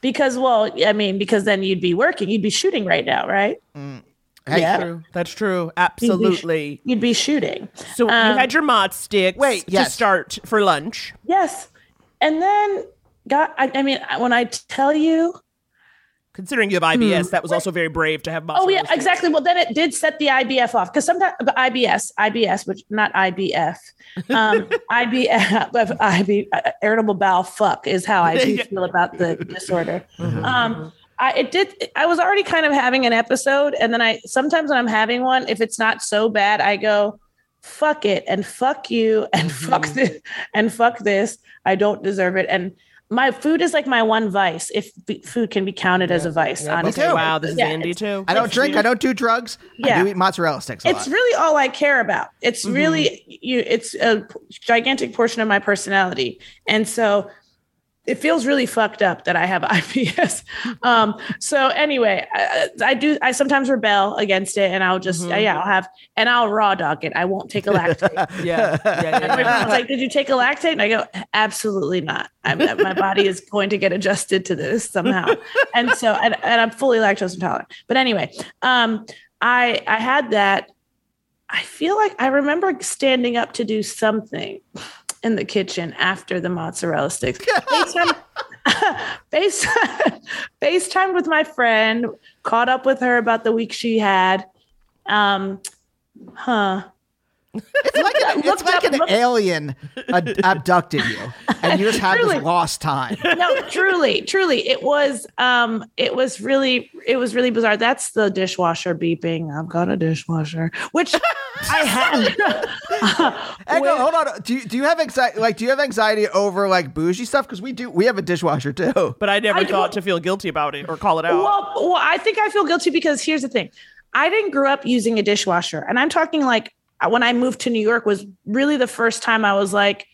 because well, I mean, because then you'd be working, you'd be shooting right now, right? Hey, Yeah. True. That's true. You'd be sh- Absolutely. you'd be shooting. So you Um, had your mod sticks. Wait, to yes. start for lunch. Yes, and then got. I, I mean, when I tell you, Considering you have IBS, that was also very brave to have oh yeah, exactly. Well, then it did set the IBF off because sometimes IBS, IBS, which not IBF, um, IBF, IB, uh, irritable bowel fuck is how I do feel about the disorder. Um, I it did. I was already kind of having an episode, and then I sometimes when I'm having one, if it's not so bad, I go, "Fuck it," and "fuck you," and "fuck this," and "fuck this." I don't deserve it, and my food is like my one vice. If b- food can be counted as a vice, honestly. too. Wow, this is Yeah, Andy too. I don't drink. I don't do drugs. I do eat mozzarella sticks. A It's lot. really all I care about. It's really mm-hmm. you. It's a gigantic portion of my personality, and so it feels really fucked up that I have IBS. Um, so anyway, I, I do. I sometimes rebel against it, and I'll just yeah, I'll have and I'll raw dog it. I won't take a Lactaid. Yeah. Yeah. yeah, yeah. friend's like, "Did you take a Lactaid?" And I go, "Absolutely not. I'm, my body is going to get adjusted to this somehow." and so, and, and I'm fully lactose intolerant. But anyway, um, I I had that. I feel like I remember standing up to do something in the kitchen after the mozzarella sticks. FaceTime, Face, FaceTime with my friend, caught up with her about the week she had. Um, huh. It's like an, it's like up- an looked- alien ad- abducted you, and you just have Truly. this lost time. no truly truly it was um it was really it was really bizarre that's the dishwasher beeping i've got a dishwasher which i had Echo, hold on. Do you, do you have anxiety? Like, do you have anxiety over like bougie stuff? Because we do. We have a dishwasher too. But I never I thought don't- to feel guilty about it or call it out. well, well i think i feel guilty because here's the thing i didn't grow up using a dishwasher and i'm talking like when i moved to new york was really the first time i was like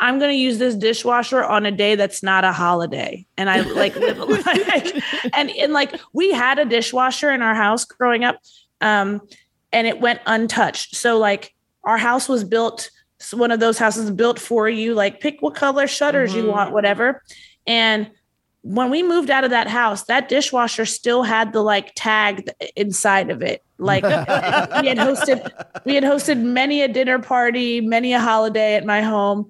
I'm gonna use this dishwasher on a day that's not a holiday, and I like, live, like and and like we had a dishwasher in our house growing up, um, and it went untouched. So like our house was built, one of those houses built for you, like pick what color shutters you want, whatever. And when we moved out of that house, that dishwasher still had the like tag inside of it. Like we had hosted, we had hosted many a dinner party, many a holiday at my home.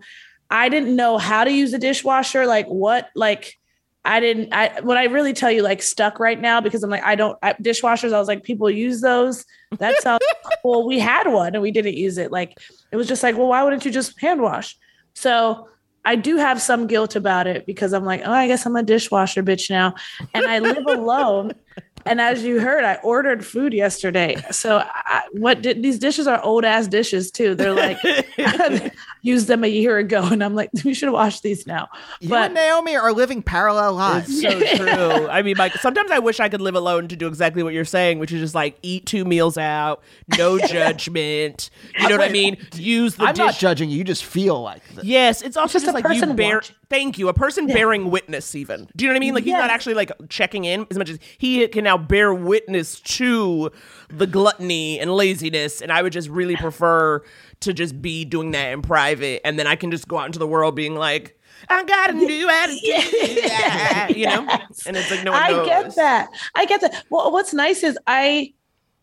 I didn't know how to use a dishwasher. Like what, like I didn't. I when I really tell you, like stuck right now because I'm like I don't I, dishwashers. I was like people use those. That sounds cool. We had one and we didn't use it. Like it was just like, well, why wouldn't you just hand wash? So I do have some guilt about it because I'm like, oh, I guess I'm a dishwasher bitch now, and I live alone. And as you heard, I ordered food yesterday. So I, what did these dishes are old ass dishes too. They're like used them a year ago, and I'm like, we should wash these now. You But and Naomi are living parallel lives. It's so true. I mean, like sometimes I wish I could live alone to do exactly what you're saying, which is just like eat two meals out, no judgment. You know what I mean? Use the I'm dish. not judging you. You just feel like this. Yes, it's also Just just, like you person bear. watching. Thank you, a person bearing witness. Even do you know what I mean? Like he's not actually like checking in as much as he can now bear witness to the gluttony and laziness. And I would just really prefer to just be doing that in private, and then I can just go out into the world being like. I got a new attitude, yeah, you know, and it's like no one I knows. get that. I get that. Well, what's nice is I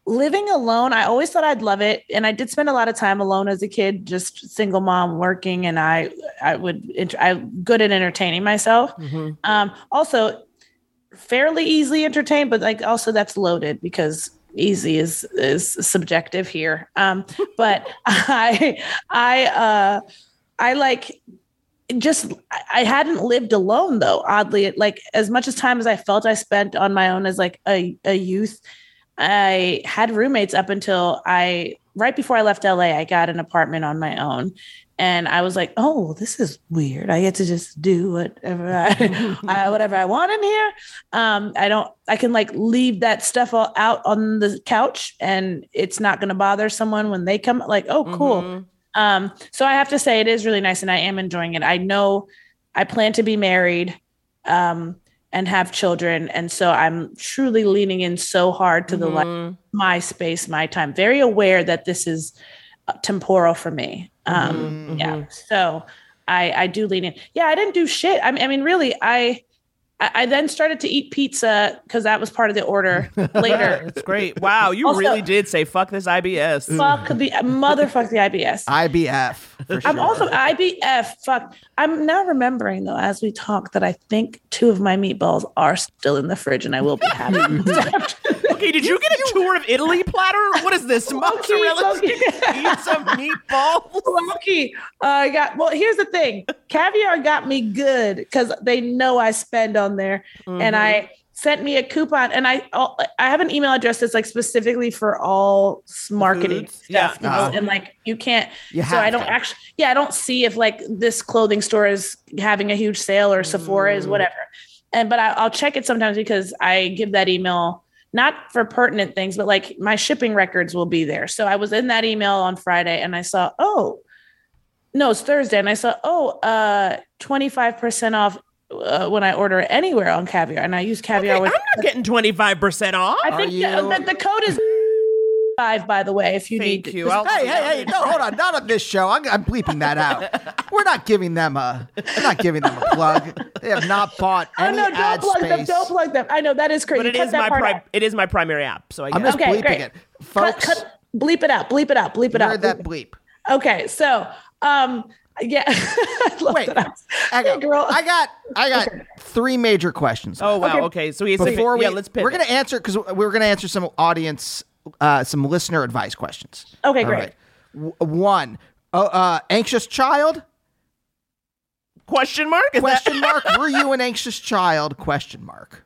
living alone. I always thought I'd love it, and I did spend a lot of time alone as a kid, just single mom working, and I I would I'm good at entertaining myself. Um, also, fairly easily entertained, but like also that's loaded because easy is is subjective here. Um, but I I uh I like just I- hadn't lived alone though. Oddly, like as much as time as I felt I spent on my own as like a, a youth, I had roommates up until I right before I left LA. I got an apartment on my own, and I was like, "Oh, this is weird. I get to just do whatever I, I whatever I want in here. Um, I don't. I can like leave that stuff all out on the couch, and it's not going to bother someone when they come. Like, oh, cool. Um, so I have to say it is really nice and I am enjoying it. I know I plan to be married um and have children. And so I'm truly leaning in so hard to the like my space, my time. Very aware that this is uh, temporal for me. Um yeah. So I I do lean in. Yeah, I didn't do shit. I mean, I mean really I I I then started to eat pizza because that was part of the order later. It's great. Wow, you Also- really did say fuck this IBS. Fuck the motherfuck the IBS. IBF. For sure. I'm also IBF. Fuck. I'm now remembering though, as we talk, that I think two of my meatballs are still in the fridge, and I will be having. them. Okay, did you get a tour of Italy platter? What is this? Mozzarella sticks, pizza, meatballs? Lucky. Uh, I got. Well, here's the thing. Caviar got me good because they know I spend on there, and I mm-hmm. sent me a coupon, and I I have an email address that's like specifically for all marketing foods? Yeah. stuff, because- uh-huh. and like you can't. You so I don't to. actually. Yeah, I don't see if like this clothing store is having a huge sale or Sephora is mm. whatever. And but I, I'll check it sometimes because I give that email not for pertinent things, but like my shipping records will be there. So I was in that email on Friday and I saw, oh, no, it's Thursday. And I saw, oh, uh, 25% off uh, when I order anywhere on caviar. And I use caviar Okay, I'm not getting 25% off. I think Are the, the, the code is five, by the way, if you Thank need you. I'll- Hey, hey, hey! No, hold on. Not on this show. I'm, I'm bleeping that out. We're not giving them a. We're not giving them a plug. They have not bought any. Oh no! Don't ad plug them! Don't plug them! I know that is crazy. but it Cut is my part pri- it is my primary app, so I I'm just Okay, bleeping great. it, Cut, folks. cut, bleep it out. Bleep it out. Bleep it out. heard that bleep it- bleep. Okay, so um, yeah. I love Wait, that. I got, Hey, girl. I got, I got three major questions. Oh wow. Okay. Okay, so he's before we, yeah, let's pivot. we're gonna answer because we're gonna answer some audience uh, some listener advice questions. Okay, great. right. W- one, oh, uh, anxious child? Question mark? Is Question mark. Were you an anxious child? Question mark.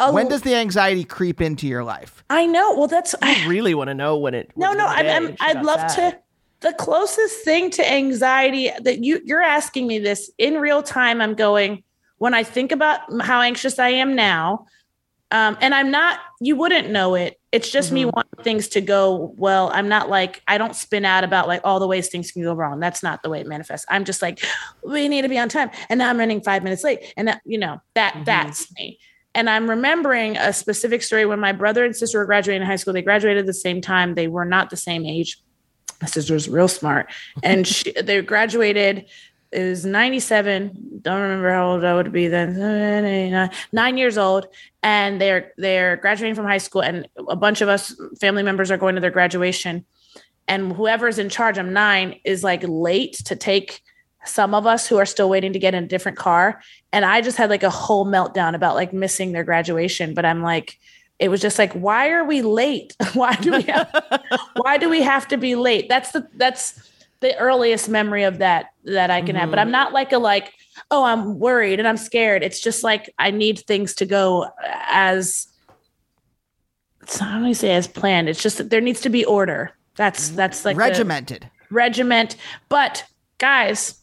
Oh, When does the anxiety creep into your life? I know? Well, that's I really want to know when it. no, no. I'm, I'm, I'd love sad. to. The closest thing to anxiety that you you're asking me this in real time. I'm going when I think about how anxious I am now, um, and I'm not. You wouldn't know it. It's just me Mm-hmm. wanting things to go well. I'm not like I don't spin out about like all the ways things can go wrong. That's not the way it manifests. I'm just like we need to be on time, and now I'm running five minutes late, and that, you know that Mm-hmm. that's me. And I'm remembering a specific story when my brother and sister were graduating high school. They graduated at the same time. They were not the same age. My sister was real smart, and she, they graduated. It was 97. Don't remember how old I would be then. Nine- Nine years old, and they're they're graduating from high school, and a bunch of us family members are going to their graduation. And whoever's in charge, I'm nine, is like late to take some of us who are still waiting to get in a different car. And I just had like a whole meltdown about like missing their graduation. But I'm like, it was just like, why are we late? why do we have why do we have to be late? That's the that's the earliest memory of that that I can have. But I'm mm-hmm. not like a like, oh, I'm worried and I'm scared. It's just like I need things to go as it's not only say as planned. It's just that there needs to be order. That's mm-hmm. that's like Regimented. regiment. But guys,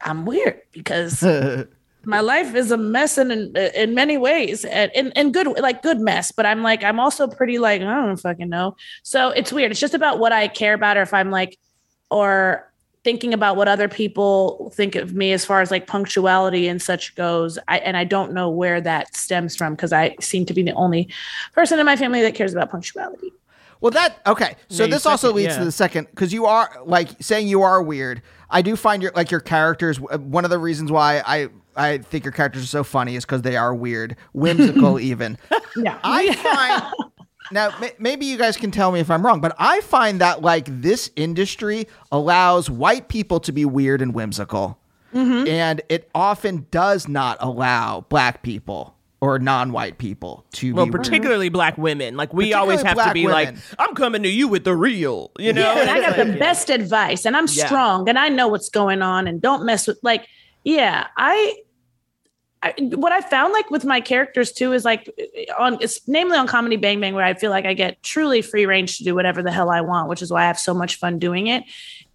I'm weird because my life is a mess in in, in many ways, and in, in good like good mess. But I'm like I'm also pretty like I don't fucking know. So it's weird. It's just about what I care about, or if I'm like, or thinking about what other people think of me as far as like punctuality and such goes. I and I don't know where that stems from because I seem to be the only person in my family that cares about punctuality. Well, that okay. So Yeah, this also second- leads yeah. to the second because you are like saying you are weird. I do find your like your characters. One of the reasons why I I think your characters are so funny is because they are weird, whimsical, even. Yeah. I find now ma- maybe you guys can tell me if I'm wrong, but I find that like this industry allows white people to be weird and whimsical, Mm-hmm. and it often does not allow black people or non-white people to Well, be particularly black women. Like we always have to be black like. I'm coming to you with the real. You know. Yeah, and I got like, the yeah. best advice, and I'm Yeah. strong, and I know what's going on, and don't mess with like, yeah, I. I, what I found like with my characters too is like on it's namely on comedy bang bang where I feel like I get truly free range to do whatever the hell I want, which is why I have so much fun doing it.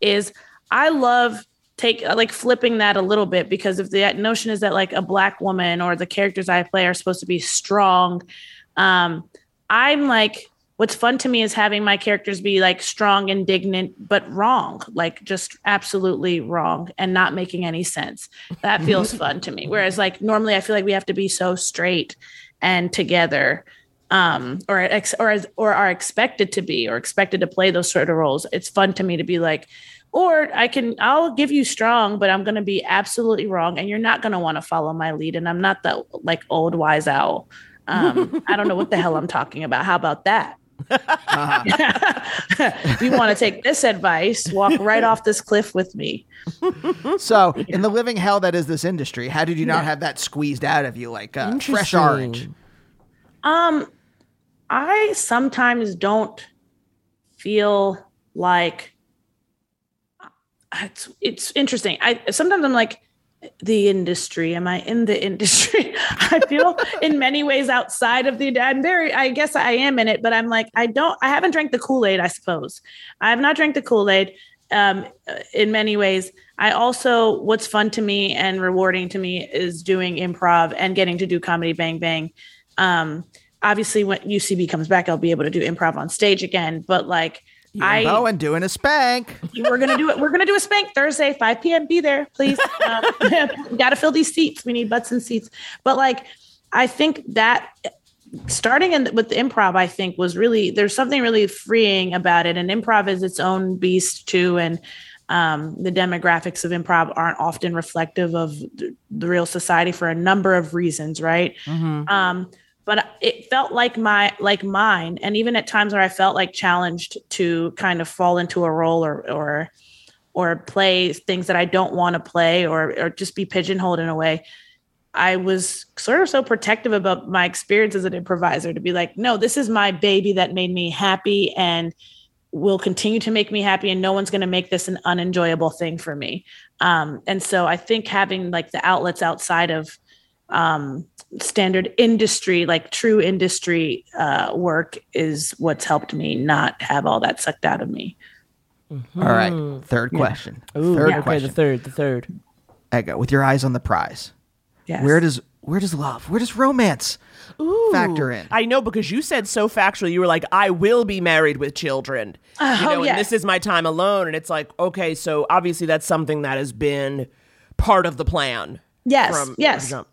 Is I love take like flipping that a little bit because if the notion is that like a black woman or the characters I play are supposed to be strong, um, I'm like, what's fun to me is having my characters be like strong, indignant, but wrong, like just absolutely wrong and not making any sense. That feels fun to me. Whereas like normally I feel like we have to be so straight and together um or ex- or as- or are expected to be or expected to play those sort of roles it's fun to me to be like or i can i'll give you strong but i'm going to be absolutely wrong and you're not going to want to follow my lead and i'm not the like old wise owl um i don't know what the hell i'm talking about how about that if you want to take this advice walk right off this cliff with me So, in the living hell that is this industry, how did you not have that squeezed out of you like uh, fresh orange? Um, I sometimes don't feel like it's it's interesting. I sometimes I'm like the industry. Am I in the industry? I feel in many ways outside of the. I'm very. I guess I am in it, but I'm like I don't. I haven't drank the Kool Aid. I suppose I have not drank the Kool Aid. Um, in many ways, I also what's fun to me and rewarding to me is doing improv and getting to do comedy bang bang. Um, obviously, when UCB comes back, I'll be able to do improv on stage again. But like, I Bowen doing a spank. we're gonna do it. We're gonna do a spank Thursday, 5 p.m. Be there, please. Um, we gotta fill these seats. We need butts and seats. But like, I think that starting in with the improv, I think was really there's something really freeing about it. And improv is its own beast too. And um, the demographics of improv aren't often reflective of the, the real society for a number of reasons, right? Um, but it felt like my like mine, and even at times where I felt like challenged to kind of fall into a role or or or play things that I don't want to play or or just be pigeonholed in a way. I was sort of so protective about my experience as an improviser to be like, no, this is my baby that made me happy and will continue to make me happy and no one's going to make this an unenjoyable thing for me um, and so i think having like the outlets outside of um, standard industry like true industry uh, work is what's helped me not have all that sucked out of me All right. Third question. Ooh, third okay, question. the third, the third. Ego, with your eyes on the prize. yes. Where does where does love, where does romance factor in? I know because you said so factually. You were like, "I will be married with children." you oh, know, yes. and this is my time alone. And it's like, okay, so obviously that's something that has been part of the plan. yes from yes jump.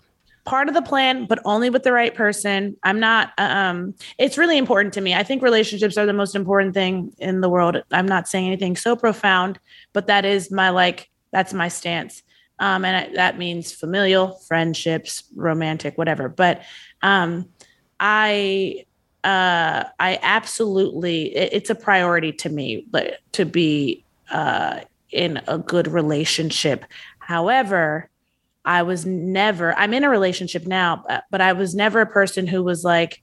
Part of the plan but only with the right person. I'm not um it's really important to me. I think relationships are the most important thing in the world. I'm not saying anything so profound but that is my like that's my stance. Um and I, that means familial friendships romantic whatever. But um i uh i absolutely it- it's a priority to me to be uh in a good relationship. However I was never, I'm in a relationship now, but- but I was never a person who was like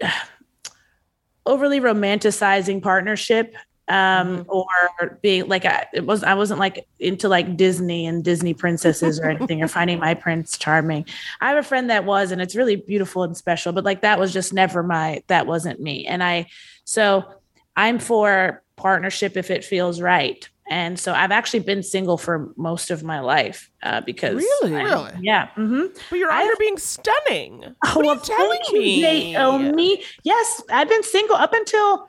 overly romanticizing partnership um or being like I, it was I wasn't like into like Disney and Disney princesses or anything or finding my prince charming. I have a friend that was and it's really beautiful and special but like that was just never my that wasn't me. And I so I'm for partnership if it feels right. And so I've actually been single for most of my life uh, because Really? I- Really? yeah. hmm But your eyes are being stunning. Oh, well, you telling thank you, me? Yes, I've been single up until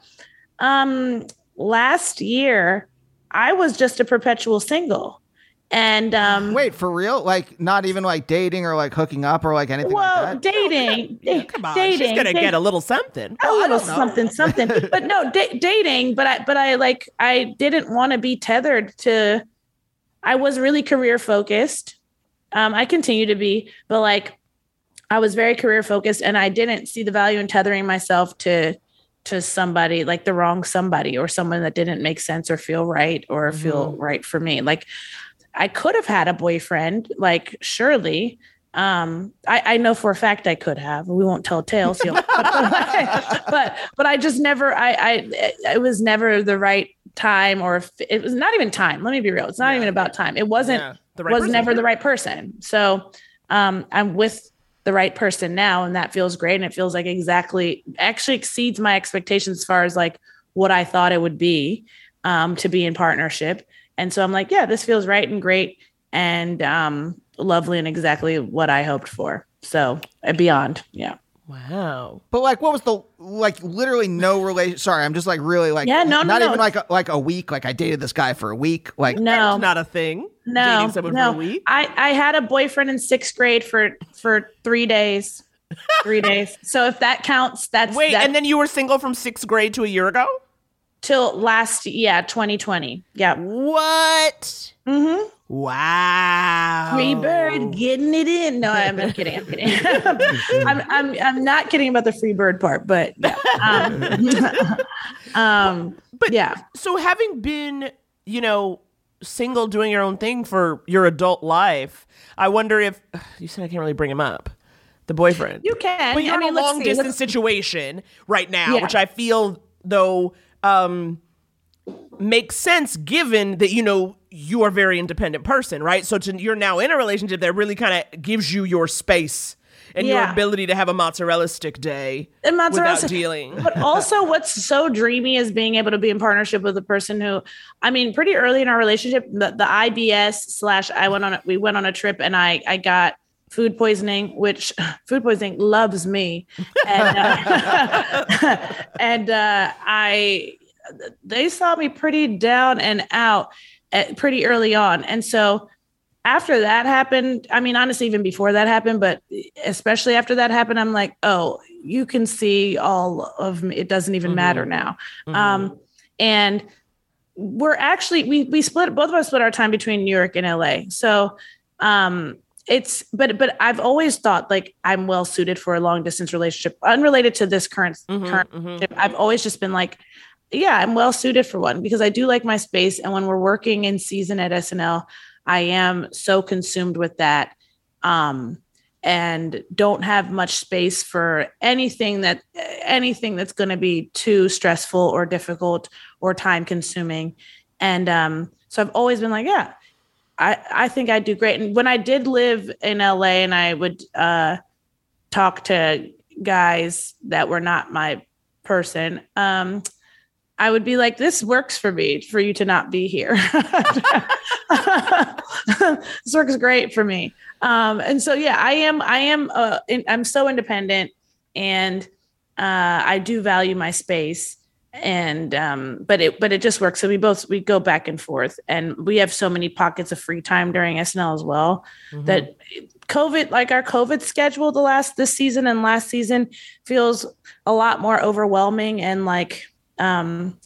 um last year. I was just a perpetual single. And um Wait, for real? Like not even like dating or like hooking up or like anything well, like that? dating, Yeah, come on, dating, she's gonna date- get a little something. a little something, something. but no, da- dating. But I, but I like, I didn't want to be tethered to. I was really career focused. Um, I continue to be, but like, I was very career focused, and I didn't see the value in tethering myself to to somebody like the wrong somebody or someone that didn't make sense or feel right or feel right for me. Like, I could have had a boyfriend, like surely. Um, I, I know for a fact I could have. We won't tell tales, you know. but but I just never. I I it was never the right time, or if it was not even time. Let me be real. It's not even about time. It wasn't. Yeah, the right was person. never the right person. So um, I'm with the right person now, and that feels great. And it feels like exactly actually exceeds my expectations as far as like what I thought it would be um, to be in partnership. And so I'm like, yeah, this feels right and great and um, lovely and exactly what I hoped for. So uh, beyond, yeah. Wow. But like, what was the like? Literally no relation. Sorry, I'm just like really like. Yeah, no, no, not no. even like a, like a week. Like I dated this guy for a week. Like No, It's not a thing. no, Dating someone no. for a week. I I had a boyfriend in sixth grade for for three days, three days. So if that counts, that's Wait, that, and then you were single from sixth grade to a year ago? Till last yeah 2020. Yeah. What? Mm-hmm. Wow. Free bird getting it in. No, I'm not kidding. I'm kidding. I'm, I'm I'm not kidding about the free bird part, but yeah. Um, um But yeah. So having been, you know, single doing your own thing for your adult life, I wonder if you said I can't really bring him up. The boyfriend. You can. But you're I mean, in a long see. distance Let's- situation right now, Yeah. which I feel though um makes sense given that you know you are a very independent person, right? So to, you're now in a relationship that really kind of gives you your space and your ability to have a mozzarella stick day And mozzarella without stick- dealing. but also what's so dreamy is being able to be in partnership with a person who i mean pretty early in our relationship the, the ibs slash i went on a, we went on a trip and i i got food poisoning which food poisoning loves me and uh, and uh i they saw me pretty down and out at, pretty early on and so after that happened, I mean, honestly, even before that happened, but especially after that happened, I'm like, oh, you can see all of me. It doesn't even matter now. Um, and we're actually we we split both of us split our time between New York and LA. So um it's but but I've always thought like I'm well suited for a long distance relationship, unrelated to this current current relationship. I've always just been like, yeah, I'm well suited for one because I do like my space. And when we're working in season at SNL, I am so consumed with that. um, and don't have much space for anything that anything that's going to be too stressful or difficult or time consuming. And um, so I've always been like, yeah, I, I think I do great. And when I did live in LA and I would uh, talk to guys that were not my person, um, I would be like, this works for me for you to not be here. this works great for me. Um, and so, yeah, I am, I am, uh, in, I'm so independent and uh, I do value my space and um but it but it just works. So we both we go back and forth and we have so many pockets of free time during snl as well that covid like our covid schedule the last this season and last season feels a lot more overwhelming and like um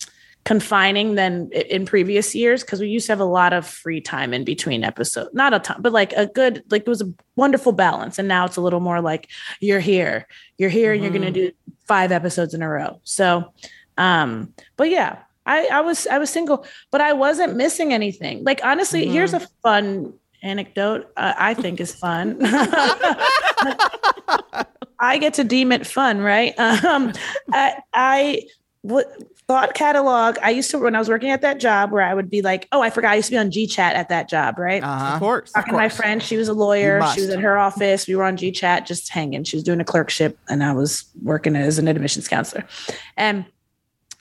confining than in previous years because we used to have a lot of free time in between episodes not a ton but like a good like it was a wonderful balance. And now it's a little more like you're here. You're here. And you're going to do five episodes in a row. So um but yeah i i was i was single but i wasn't missing anything like honestly here's a fun anecdote uh, i think is fun i get to deem it fun right um i i thought catalog i used to when i was working at that job where i would be like oh i forgot i used to be on gchat at that job right Uh-huh. Of course. talking to my friend. She was a lawyer. She was in her office. We were on GChat just hanging. She was doing a clerkship and I was working as an admissions counselor. And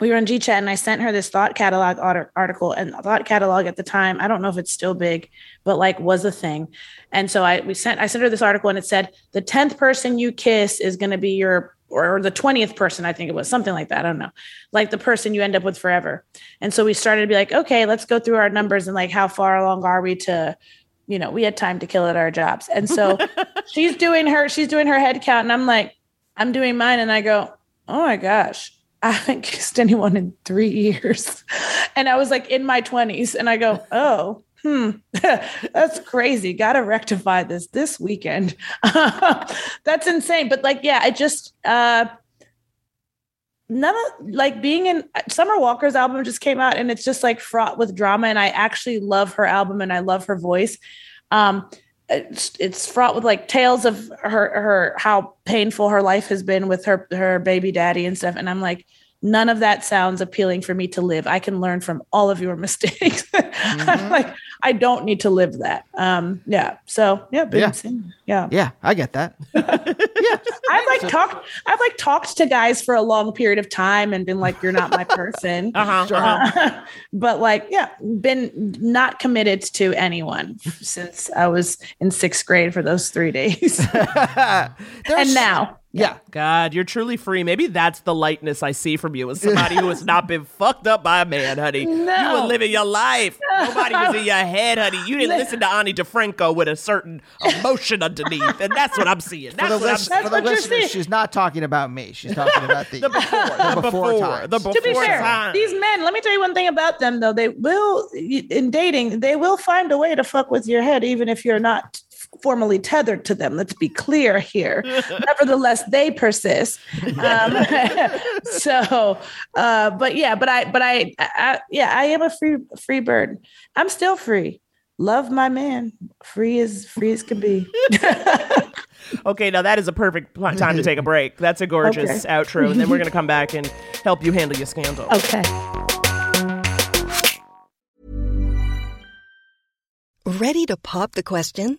we were on GChat and I sent her this thought catalog article and thought catalog at the time, I don't know if it's still big, but like was a thing. And so I we sent I sent her this article and it said the 10th person you kiss is going to be your or the 20th person, I think it was something like that. I don't know. Like the person you end up with forever. And so we started to be like, okay, let's go through our numbers and like how far along are we to you know, we had time to kill at our jobs. And so she's doing her, she's doing her head count. And I'm like, I'm doing mine. And I go, oh my gosh, I haven't kissed anyone in three years. And I was like in my 20s. And I go, oh, hmm, that's crazy. Got to rectify this this weekend. that's insane. But like, yeah, I just, uh, none of like being in Summer Walker's album just came out and it's just like fraught with drama and I actually love her album and I love her voice. Um it's, it's fraught with like tales of her her how painful her life has been with her her baby daddy and stuff. And I'm like none of that sounds appealing for me to live. I can learn from all of your mistakes. I'm like I don't need to live that. Um yeah. So, yeah, been Yeah. Yeah. Yeah, I get that. Yeah. I've like talked I've like talked to guys for a long period of time and been like, you're not my person. Uh-huh. Uh, but like, yeah, been not committed to anyone since I was in sixth grade for those three days. and now. Yeah. God, you're truly free. Maybe that's the lightness I see from you as somebody who has not been fucked up by a man, honey. No. You were living your life. Nobody was in your head, honey. You didn't listen to Ani DiFranco with a certain emotion underneath. And that's what I'm seeing. For the, what I'm list- seeing. for the listeners, she's not talking about me. She's talking about the, The before, the before, times. the before to be fair, time. these men, let me tell you one thing about them though. They will in dating, they will find a way to fuck with your head, even if you're not formally tethered to them. Let's be clear here. Nevertheless, they persist. Um, so, uh, but yeah, but I, but I, I, yeah, I am a free, free bird. I'm still free. Love my man. Free as free as can be. Okay, now that is a perfect time to take a break. That's a gorgeous Okay. outro. And then we're going to come back and help you handle your scandal. Okay. Ready to pop the question?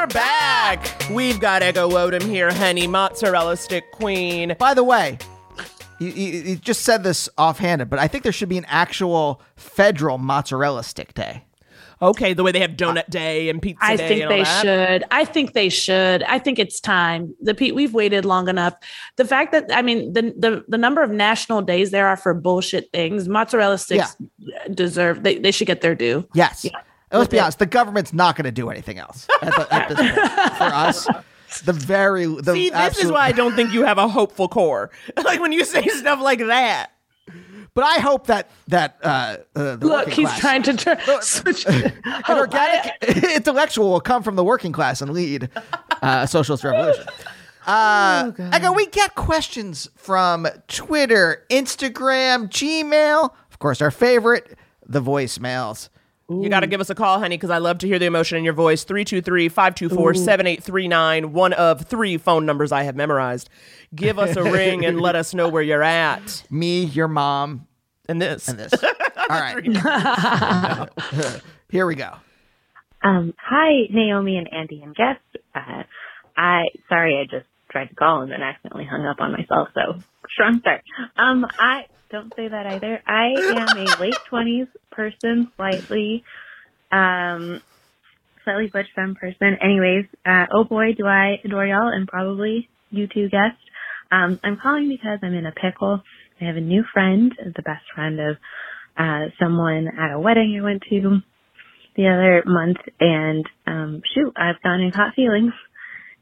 And we're back. We've got Ego Nwodim here, honey, mozzarella stick queen. By the way, you, you, you just said this offhanded, but I think there should be an actual federal mozzarella stick day. Okay, the way they have donut day and pizza day. I think and all they that. should. I think they should. I think it's time. The Pete, we've waited long enough. The fact that I mean the the the number of national days there are for bullshit things. Mozzarella sticks deserve. They they should get their due. Yes. Yeah. And Let's be it. honest, the government's not going to do anything else at, the, at this point. For us, the very the See, this is why I don't think you have a hopeful core. like when you say stuff like that. But I hope that that uh, uh, the Look, working he's class- trying to turn. switch- an Oh, organic intellectual will come from the working class and lead uh, a socialist revolution. Uh, Ego, we get questions from Twitter, Instagram, Gmail, of course, our favorite, the voicemails. You got to give us a call, honey, because I love to hear the emotion in your voice. 323 524 7839, one of three phone numbers I have memorized. Give us a ring and let us know where you're at. Me, your mom, And this. and this. All right. Here we go. Um, hi, Naomi and Andy and guest. Uh, I sorry, I just tried to call and then accidentally hung up on myself. So strong start. Um, I don't say that either. I am a late twenties person, slightly, um, slightly butch femme person. Anyways, uh, oh boy, do I adore y'all and probably you two guests. Um, I'm calling because I'm in a pickle. I have a new friend, the best friend of uh, someone at a wedding I went to the other month and um shoot, I've gotten in hot feelings.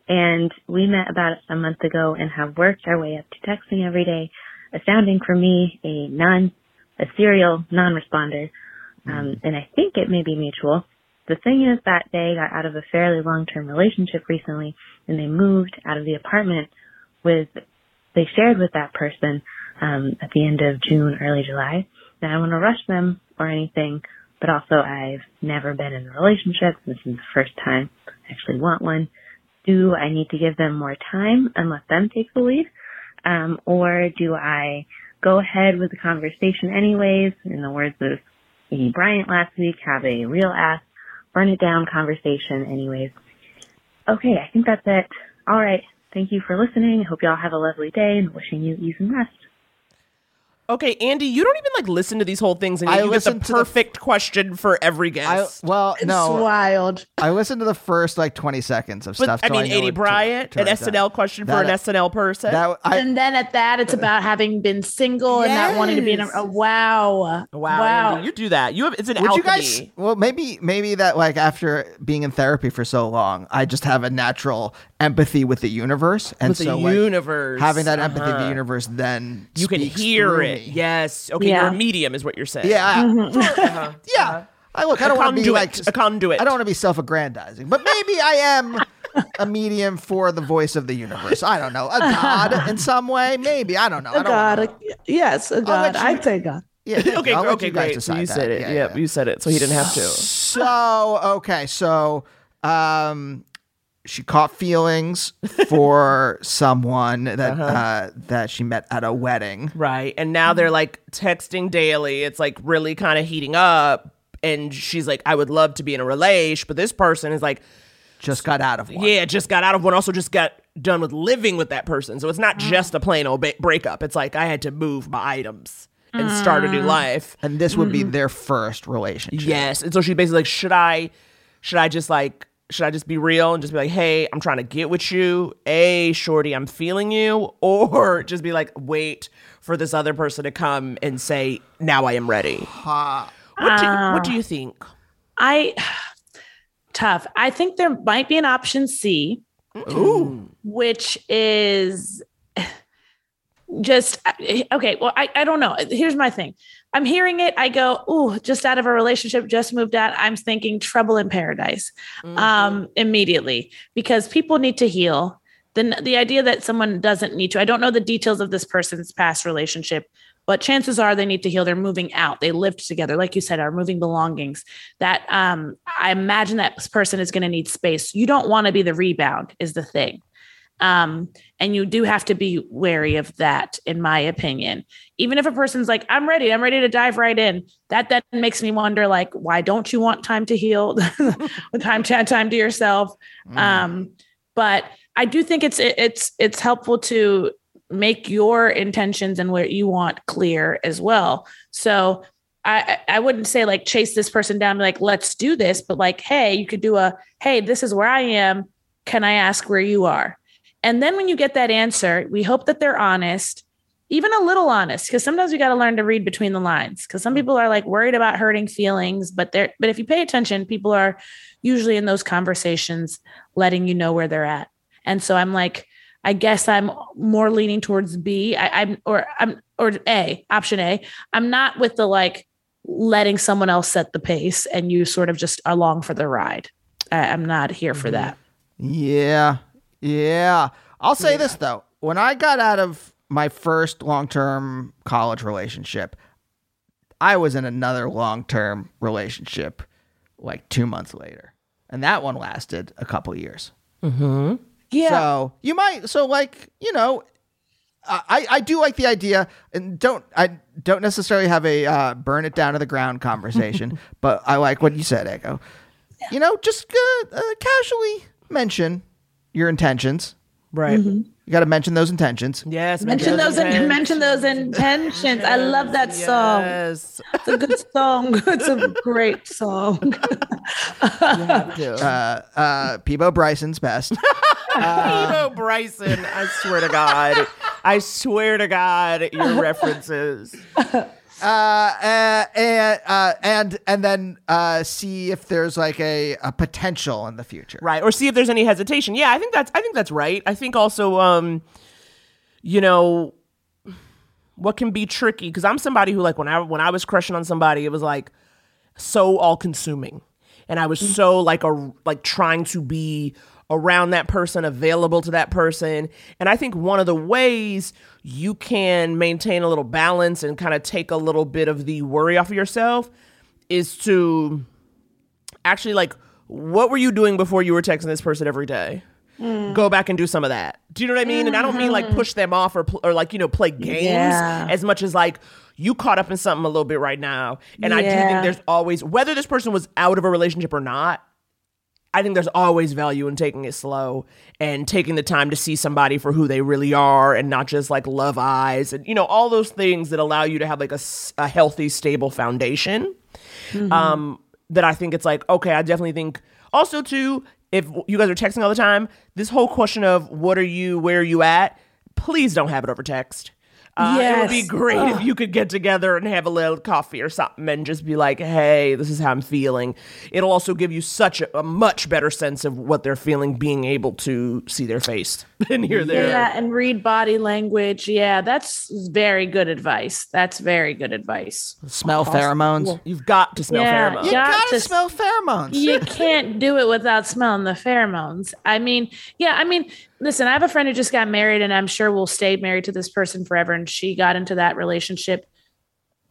And we met about a month ago and have worked our way up to texting every day, astounding for me, a non a serial non responder. Um and I think it may be mutual. The thing is that they got out of a fairly long term relationship recently and they moved out of the apartment with they shared with that person um at the end of June, early July. Now I don't want to rush them or anything, but also I've never been in a relationship. This is the first time I actually want one. Do I need to give them more time and let them take the lead? Um, or do I go ahead with the conversation anyways? In the words of E. Bryant last week, have a real ass, burn it down conversation anyways. Okay, I think that's it. All right. Thank you for listening. I hope y'all have a lovely day and wishing you ease and rest. Okay, Andy, you don't even like listen to these whole things, and I yet you get the listen to the- perfect question for every I, guest. well, no. It's no, wild. I listened to the first like 20 seconds of but stuff. I mean, know Aidy what to- Bryant, to an write down. SNL question for an That- SNL person. That I, and then at that, it's about having been single and not wanting to be in a, Yes. a wow. wow, Wow. Andy, you do that. You have it's an Would alchemy. you guys? Well, maybe maybe that like after being in therapy for so long, I just have a natural empathy with the universe, and With the so like, universe, having that empathy with the uh-huh. universe, then you can hear through it. Me. Yes. Okay, Yeah. you're a medium, is what you're saying. Yeah, I- Uh-huh. yeah. I look. I A don't want to be like a conduit. I don't want to be self-aggrandizing, but maybe I am a medium for the voice of the universe. I don't know, a god in some way. Maybe I don't know. I A don't God. wanna- a- yes, a God. you- I'd say God. Yeah, okay. I'll let okay, you great. So decide you that. said it. Yeah, yep, yeah. you said it, so he didn't have to. So okay, so um, she caught feelings for someone that Uh-huh. uh that she met at a wedding. Right. And now they're like texting daily. It's like really kind of heating up. And she's like, I would love to be in a relation, but this person is like, Just got out of one. yeah, just got out of one. Also, just got done with living with that person. So it's not just a plain old ba- breakup. It's like I had to move my items and start a new life. And this would be Mm-hmm. their first relationship. Yes. And so she's basically like, should I, should I just like, should I just be real and just be like, hey, I'm trying to get with you. A, shorty, I'm feeling you. Or just be like, wait for this other person to come and say, now I am ready. What do, what do you ah. think? I tough. I think there might be an option C, Ooh. which is just uh, eh, okay. Well, I, I don't know. Here's my thing. I'm hearing it. I go, oh, just out of a relationship, just moved out. I'm thinking trouble in paradise um, immediately because people need to heal. The, the idea that someone doesn't need to, I don't know the details of this person's past relationship, but chances are they need to heal. They're moving out. They lived together, like you said, are moving belongings. That um, I imagine that person is going to need space. You don't want to be the rebound, is the thing. Um, and you do have to be wary of that, in my opinion. Even if a person's like, I'm ready, I'm ready to dive right in, that then makes me wonder, like, why don't you want time to heal, time to time to yourself? Um, but I do think it's it's it's helpful to make your intentions and what you want clear as well. So I I wouldn't say like chase this person down, like let's do this, but like hey, you could do a hey, this is where I am. Can I ask where you are? And then when you get that answer, we hope that they're honest, even a little honest, because sometimes we got to learn to read between the lines. Because some mm. people are like worried about hurting feelings, but they're but if you pay attention, people are usually in those conversations letting you know where they're at. And so I'm like, I guess I'm more leaning towards B. I, I'm or I'm or A option A. I'm not with the like letting someone else set the pace and you sort of just along for the ride. I, I'm not here for mm-hmm. that. Yeah. Yeah. I'll say this though. When I got out of my first long-term college relationship, I was in another long-term relationship like 2 months later. And that one lasted a couple years. Mm-hmm. Yeah. So, you might so like, you know, I, I do like the idea and don't I don't necessarily have a uh, burn it down to the ground conversation, but I like what you said, Ego. You know, just uh, uh, casually mention your intentions. Right. Mm-hmm. You got to mention those intentions. Yes. Mention those in, intentions. mention those intentions. I love that song. Yes. It's a good song. It's a great song. Uh, uh, Peabo Bryson's best. Peabo Bryson. I swear to God. I swear to God, your references. Uh, uh, and uh, and and then uh, see if there's like a, a potential in the future. Right. Or see if there's any hesitation. Yeah, I think that's I think that's right. I think also um you know what can be tricky cuz I'm somebody who like when I when I was crushing on somebody it was like so all consuming. And I was so like a like trying to be around that person, available to that person. And I think one of the ways you can maintain a little balance and kind of take a little bit of the worry off of yourself is to actually like what were you doing before you were texting this person every day? Hmm. Go back and do some of that. Do you know what I mean? And I don't mean like mm-hmm. push them off or pl- or like you know play games Yeah. as much as like you caught up in something a little bit right now. And I do think there's always whether this person was out of a relationship or not. I think there's always value in taking it slow and taking the time to see somebody for who they really are and not just like love eyes and you know all those things that allow you to have like a, a healthy stable foundation um that I think it's like okay I definitely think also too if you guys are texting all the time this whole question of what are you where are you at please don't have it over text uh, It would be Yes. great if you could get together and have a little coffee or something and just be like, hey, this is how I'm feeling. It'll also give you such a, a much better sense of what they're feeling, being able to see their face and hear their. Yeah, and read body language. Yeah, that's very good advice. That's very good advice. Smell pheromones. You've got to smell Yeah, pheromones. You got gotta to- smell pheromones. you can't do it without smelling the pheromones. I mean, yeah, I mean, listen, I have a friend who just got married and I'm sure will stay married to this person forever. And she got into that relationship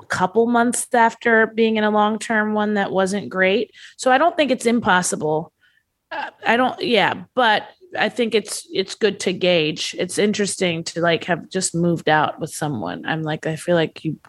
a couple months after being in a long term one that wasn't great. So I don't think it's impossible. Uh, I don't, yeah, but I think it's it's good to gauge. It's interesting to like have just moved out with someone. I'm like, I feel like you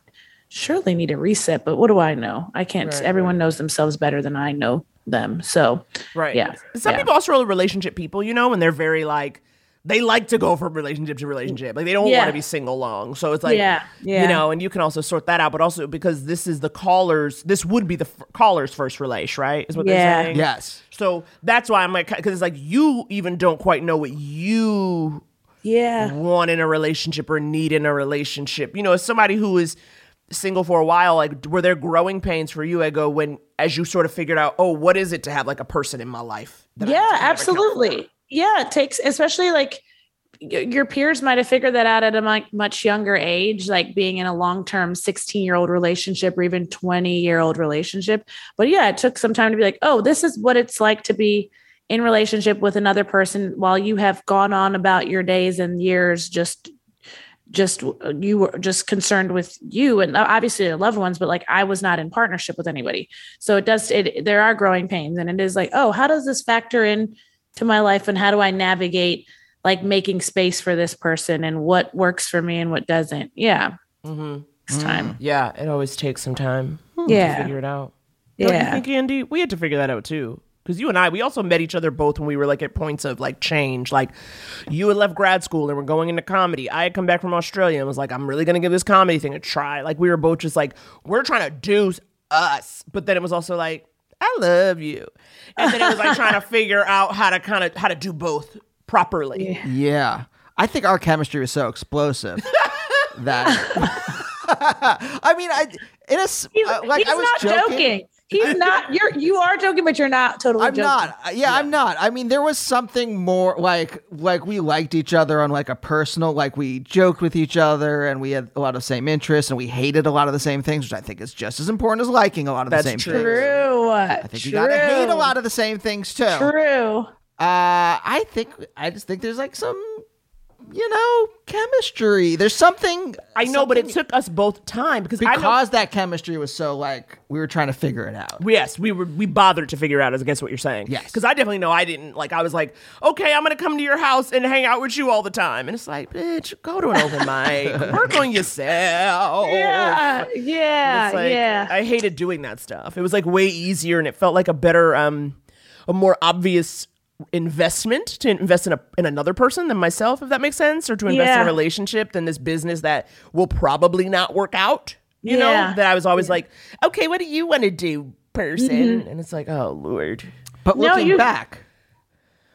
surely need a reset, but what do I know? I can't. Right, everyone knows themselves better than I know them. So Right. Yeah. Some Yeah. people also are relationship people, you know, and they're very like they like to go from relationship to relationship. Like they don't Yeah. want to be single long. So it's like, Yeah, yeah. you know, and you can also sort that out. But also because this is the callers, this would be the f- caller's first relation, right? Is what Yeah. they're saying. Yes. So that's why I'm like, because it's like you even don't quite know what you Yeah. want in a relationship or need in a relationship. You know, as somebody who is single for a while, like were there growing pains for you? I go when as you sort of figured out, oh, what is it to have like a person in my life? that yeah have to kind of account for? absolutely yeah it takes especially like your peers might have figured that out at a much younger age like being in a long-term 16 year old relationship or even 20 year old relationship. But yeah it took some time to be like oh this is what it's like to be in relationship with another person while you have gone on about your days and years just just uh, you were just concerned with you and obviously your loved ones but like i was not in partnership with anybody. So it does it there are growing pains and it is like oh how does this factor in to my life and how do i navigate like making space for this person and what works for me and what doesn't yeah Mhm. it's time Yeah, it always takes some time Yeah. to figure it out. Don't you yeah think, Andy? We had to figure that out too. Because you and I, we also met each other both when we were like at points of like change. Like you had left grad school and were going into comedy. I had come back from Australia and was like, I'm really gonna give this comedy thing a try. Like we were both just like, we're trying to do us. But then it was also like, I love you. And then it was like trying to figure out how to kind of how to do both properly. Yeah. I think our chemistry was so explosive that I mean, I in a s- he's, uh, like he's I was not joking. He's not you're you are joking but you're not totally I'm joking. not. Uh, Yeah, I'm not. I mean, there was something more like like we liked each other on like a personal, like we joked with each other, and we had a lot of same interests, and we hated a lot of the same things, which I think is just as important as liking a lot of That's the same true. things. true I think you gotta hate a lot of the same things too. true Uh, I think I just think there's like some, you know, chemistry. There's something I know, but it took us both time because because that chemistry was so like we were trying to figure it out. Yes, we were we bothered to figure out as I guess what you're saying. Yes. Because I definitely know I didn't like I was like, okay, I'm gonna come to your house and hang out with you all the time. And it's like, bitch, go to an open mic. Work on yourself. yeah yeah like, yeah I hated doing that stuff. It was like way easier and it felt like a better um a more obvious investment to invest in a in another person than myself, if that makes sense, or to invest in a relationship than this business that will probably not work out. You know? That I was always like, okay, what do you want to do, person? And it's like, oh Lord. But No, looking you- back,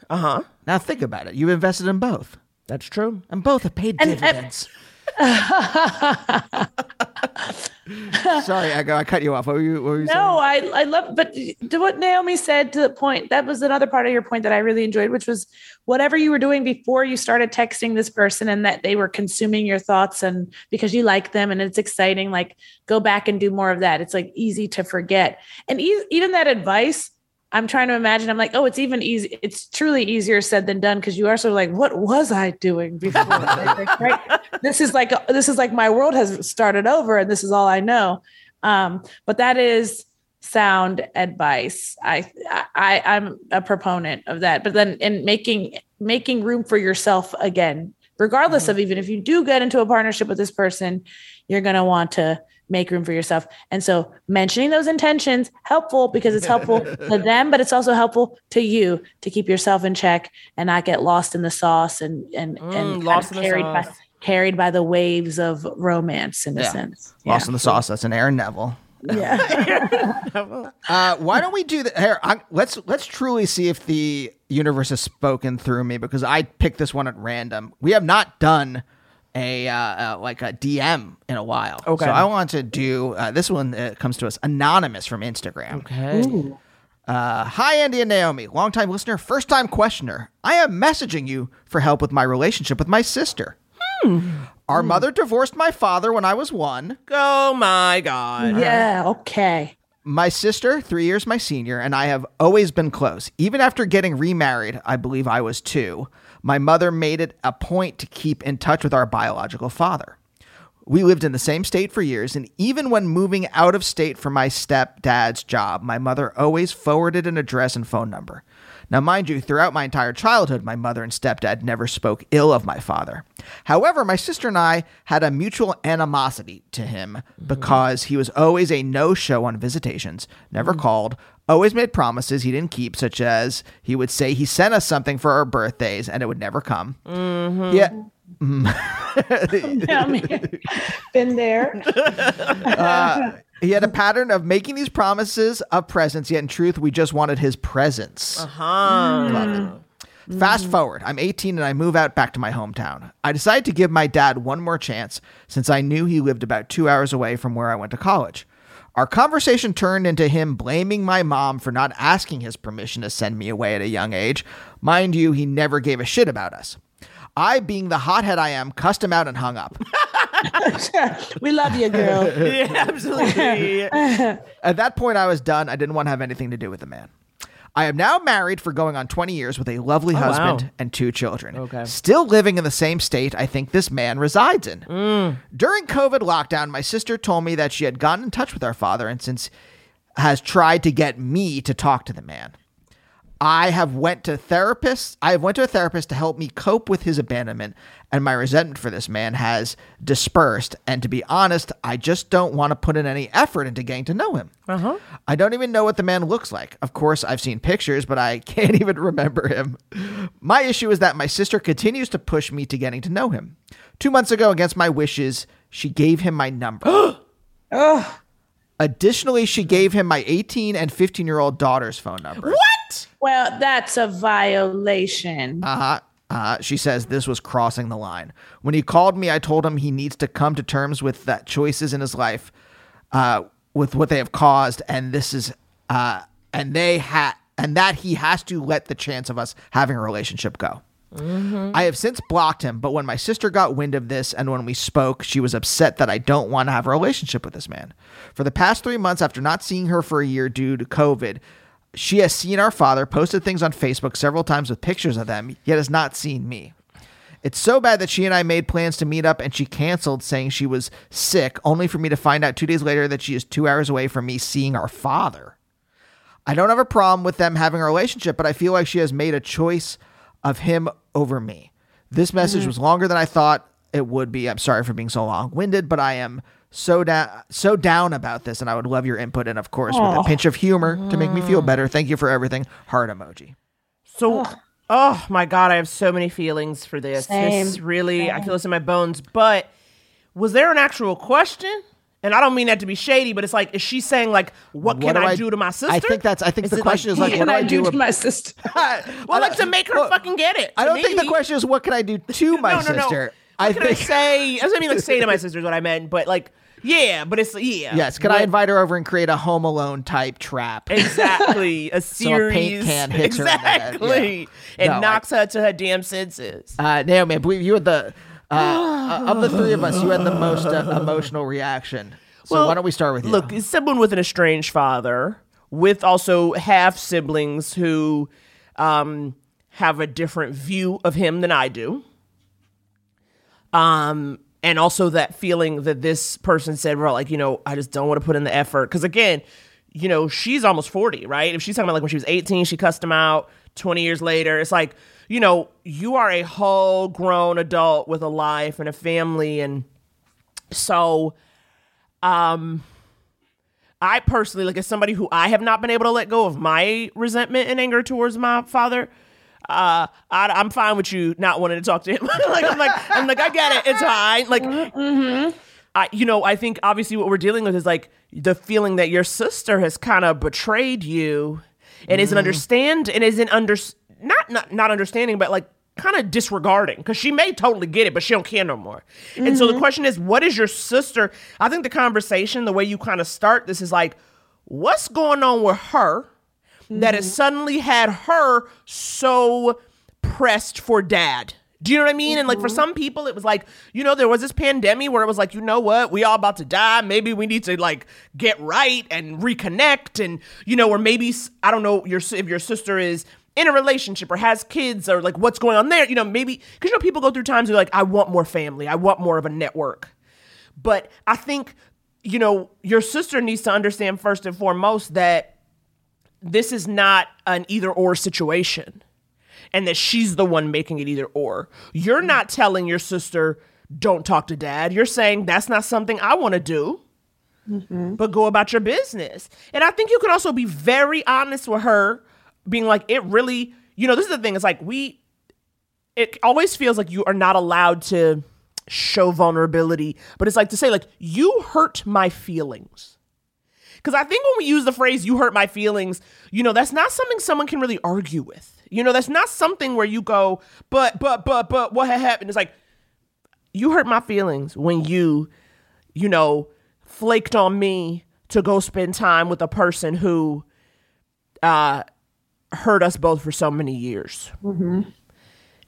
Uh-huh. now think about it. you've invested in both, That's true. and both have paid And- and- dividends. Sorry, I, I cut you off. What were you? What were you No, I I love, but to what Naomi said to the point, that was another part of your point that I really enjoyed, which was whatever you were doing before you started texting this person and that they were consuming your thoughts and because you like them and it's exciting, like go back and do more of that. It's like easy to forget. And e- even that advice, I'm trying to imagine, I'm like, oh, it's even easy. It's truly easier said than done because you are sort of like, what was I doing before? Like, right? This is like, this is like my world has started over and this is all I know. Um, but that is sound advice. I, I, I'm a proponent of that. But then in making making room for yourself again, regardless of even if you do get into a partnership with this person, you're gonna want to make room for yourself. And so mentioning those intentions helpful because it's helpful to them, but it's also helpful to you to keep yourself in check and not get lost in the sauce and and and kind of lost carried by carried by the waves of romance in a sense. Lost in the sauce. That's an Aaron Neville. Yeah. Uh, why don't we do that? Here, I, let's let's truly see if the universe has spoken through me because I picked this one at random. We have not done a uh, uh, like a DM in a while. Okay. So I want to do uh, this one. Uh, comes to us anonymous from Instagram. Okay. Uh, hi, Andy and Naomi, longtime listener, first time questioner. I am messaging you for help with my relationship with my sister. Our mother divorced my father when I was one. Oh my God. yeah. Okay. My sister, three years my senior, and I have always been close. Even after getting remarried, I believe I was two, my mother made it a point to keep in touch with our biological father. We lived in the same state for years, and even when moving out of state for my stepdad's job, my mother always forwarded an address and phone number. Now, mind you, throughout my entire childhood, my mother and stepdad never spoke ill of my father. However, my sister and I had a mutual animosity to him mm-hmm. because he was always a no show on visitations, never mm-hmm. called, always made promises he didn't keep, such as he would say he sent us something for our birthdays and it would never come. Mm-hmm. Yeah. Tell. Been there. Uh, he had a pattern of making these promises of presence, yet in truth, we just wanted his presence. Uh-huh. Fast forward, I'm 18 and I move out back to my hometown. I decided to give my dad one more chance since I knew he lived about two hours away from where I went to college. Our conversation turned into him blaming my mom for not asking his permission to send me away at a young age. Mind you, he never gave a shit about us. I, being the hothead I am, cussed him out and hung up. we love you, girl. yeah, absolutely. At that point, I was done. I didn't want to have anything to do with the man. I am now married for going on 20 years with a lovely Oh, wow. husband and two children. Okay. Still living in the same state I think this man resides in. Mm. During COVID lockdown, my sister told me that she had gotten in touch with our father and since has tried to get me to talk to the man. I have went to therapists. I have went to a therapist to help me cope with his abandonment, and my resentment for this man has dispersed. And to be honest, I just don't want to put in any effort into getting to know him. Uh-huh. I don't even know what the man looks like. Of course, I've seen pictures, but I can't even remember him. My issue is that my sister continues to push me to getting to know him. Two months ago, against my wishes, she gave him my number. Additionally, she gave him my 18 and 15 year old daughter's phone number. What? Well, that's a violation. Uh huh. Uh, she says this was crossing the line. When he called me, I told him he needs to come to terms with that choices in his life, uh, with what they have caused, and this is, uh, and they had, and that he has to let the chance of us having a relationship go. I have since blocked him, but when my sister got wind of this and when we spoke, she was upset that I don't want to have a relationship with this man. For the past three months, after not seeing her for a year due to COVID, she has seen our father, posted things on Facebook several times with pictures of them, yet has not seen me. It's so bad that she and I made plans to meet up and she canceled, saying she was sick, only for me to find out two days later that she is two hours away from me seeing our father. I don't have a problem with them having a relationship, but I feel like she has made a choice of him over me. This message mm-hmm. was longer than I thought it would be. I'm sorry for being so long-winded, but I am so down so down about this and I would love your input and of course with a pinch of humor to make me feel mm. better. Thank you for everything. Heart emoji. So, oh my God, I have so many feelings for this. Same. This really, I feel this in my bones. But was there an actual question? And I don't mean that to be shady, but it's like, is she saying like, what, can do I, do to my sister? I think that's I think Is the it question is like What what can do I do to my sister? well, like to make her Well, fucking get it. I don't think the question is what can I do to my no, no, no. sister. What I can think I say? I mean like say to my sister is what I meant, but like, yeah, but it's yeah. Yes, can I invite her over and create a home alone type trap? Exactly. A series. So a paint can hits her head, exactly. yeah. And No, I- knocks her to her damn senses. Uh, Naomi, I believe you had the uh, uh, of the three of us, you had the most uh, emotional reaction. So Well, why don't we start with you? Look, someone with an estranged father, with also half siblings who um, have a different view of him than I do. Um, and also that feeling that this person said, well, like, you know, I just don't want to put in the effort. Because again, you know, she's almost 40, right? If she's talking about like when she was 18, she cussed him out 20 years later. It's like, you know, you are a whole grown adult with a life and a family. And so, um, I personally, like, as somebody who I have not been able to let go of my resentment and anger towards my father, uh, I, I'm fine with you not wanting to talk to him. like, I'm like, I'm like, I get it. It's fine. Like, mm-hmm, mm-hmm. I, you know, I think obviously what we're dealing with is like the feeling that your sister has kind of betrayed you and isn't mm. understand and isn't under not not not understanding, but like kind of disregarding because she may totally get it, but she don't care no more. And so the mm-hmm. question is, what is your sister? I think the conversation, the way you kind of start this is like, what's going on with her that has mm-hmm. suddenly had her so pressed for dad? Do you know what I mean? And like for mm-hmm. some people, it was like, you know, there was this pandemic where it was like, you know what, we all about to die. Maybe we need to like get right and reconnect, and you know, or maybe I don't know your if your sister is in a relationship or has kids or like what's going on there. You know, maybe because you know people go through times where like I want more family, I want more of a network. But I think, you know, your sister needs to understand first and foremost that this is not an either or situation and that she's the one making it either or. You're not telling your sister, don't talk to dad. You're saying that's not something I want to do, mm-hmm. but go about your business. And I think you can also be very honest with her, being like, it really, you know, this is the thing. It's like we, it always feels like you are not allowed to show vulnerability, but it's like to say, like, you hurt my feelings. Because I think when we use the phrase, you hurt my feelings, you know, that's not something someone can really argue with. You know, that's not something where you go, but, but, but, but, what had happened? It's like, you hurt my feelings when you, you know, flaked on me to go spend time with a person who uh, hurt us both for so many years.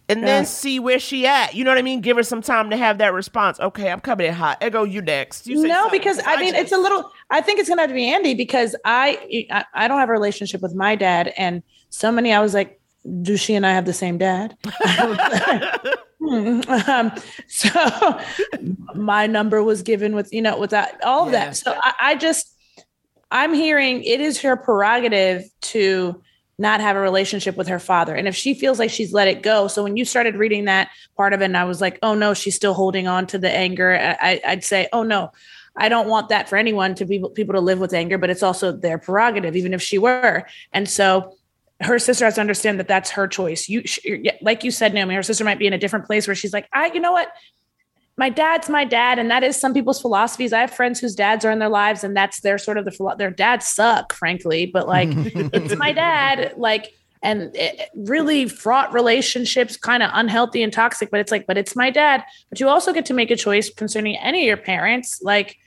And Yeah. then see where she at. You know what I mean? Give her some time to have that response. Okay, I'm coming in hot. Ego, you next. You say no, because I mean, it's a little. I think it's gonna have to be Andy because I, I don't have a relationship with my dad, and so many. I was like, do she and I have the same dad? Um, so my number was given with you know with that all of Yeah. that. So I, I just I'm hearing it is her prerogative to not have a relationship with her father. And if she feels like she's let it go. So when you started reading that part of it, and I was like, oh no, she's still holding on to the anger. I, I- I'd say, oh no, I don't want that for anyone to be people to live with anger, but it's also their prerogative, even if she were. And so her sister has to understand that that's her choice. You, sh- yeah, like you said, Naomi, her sister might be in a different place where she's like, I, you know what? my dad's my dad and that is some people's philosophies i have friends whose dads are in their lives and that's their sort of the their dads suck frankly but like it's my dad like and it, really fraught relationships kind of unhealthy and toxic but it's like but it's my dad but you also get to make a choice concerning any of your parents like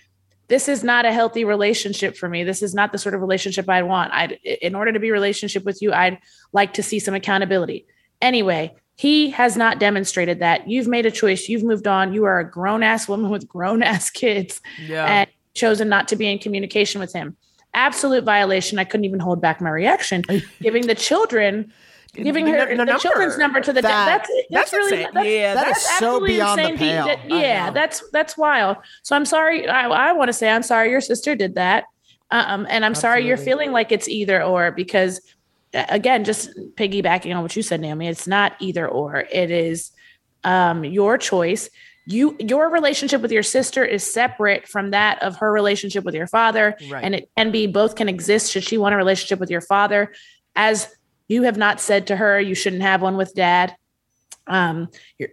this is not a healthy relationship for me. This is not the sort of relationship i want. I in order to be relationship with you i'd like to see some accountability. Anyway he has not demonstrated that. You've made a choice. You've moved on. You are a grown-ass woman with grown-ass kids Yeah. and chosen not to be in communication with him. Absolute violation. I couldn't even hold back my reaction giving the children giving The her nu- the, the children's number. number to the That- that's that's, that's really insane. that's, Yeah, that is so absolutely beyond the insane. He- pale. that- yeah that's that's wild so i'm sorry i, I want to say i'm sorry your sister did that um and i'm sorry you're feeling like it's either or because uh, again just piggybacking on what you said naomi it's not either or it is um your choice you your relationship with your sister is separate from that of her relationship with your father Right. and it can be both can exist should she want a relationship with your father as you have not said to her you shouldn't have one with dad. Um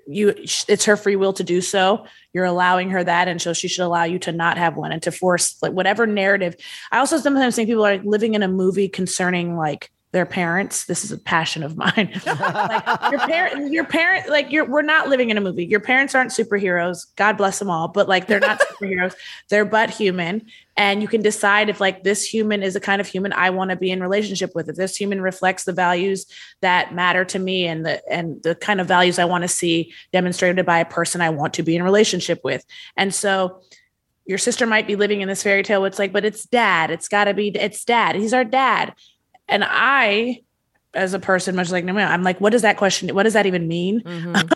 you it's her free will to do so. You're allowing her that and so she should allow you to not have one and to force like whatever narrative. I also sometimes think people are living in a movie concerning like their parents. This is a passion of mine. Like your parent your parent like you're we're not living in a movie. Your parents aren't superheroes. God bless them all. But like they're not superheroes. They're but human. And you can decide if like this human is the kind of human i want to be in relationship with. If this human reflects the values that matter to me and the and the kind of values i want to see demonstrated by a person i want to be in relationship with. And so your sister might be living in this fairy tale it's like but it's dad. It's got to be it's dad. He's our dad and i as a person much like no i'm like what does that question what does that even mean?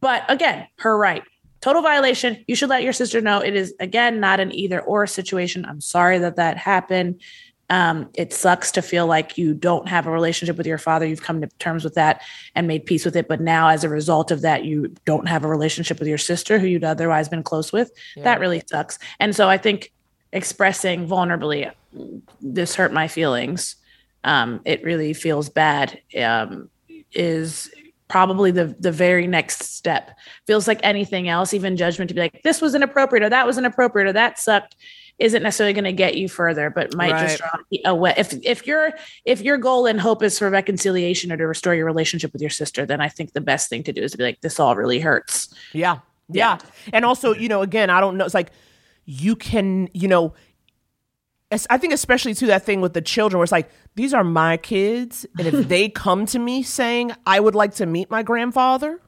But again her right. Total violation. You should let your sister know. It is again not an either or situation. I'm sorry that that happened. Um, it sucks to feel like you don't have a relationship with your father. You've come to terms with that and made peace with it. But now as a result of that you don't have a relationship with your sister who you'd otherwise been close with. That really sucks. And so i think expressing vulnerably this hurt my feelings um, it really feels bad um, is probably the the very next step feels like anything else even judgment to be like this was inappropriate or that was inappropriate or that sucked isn't necessarily going to get you further but might just draw away if if your if your goal and hope is for reconciliation or to restore your relationship with your sister then i think the best thing to do is to be like this all really hurts Yeah. Yeah. And also, you know, again, I don't know. It's like you can, you know, I think especially to that thing with the children where it's like, these are my kids. And if they come to me saying, I would like to meet my grandfather,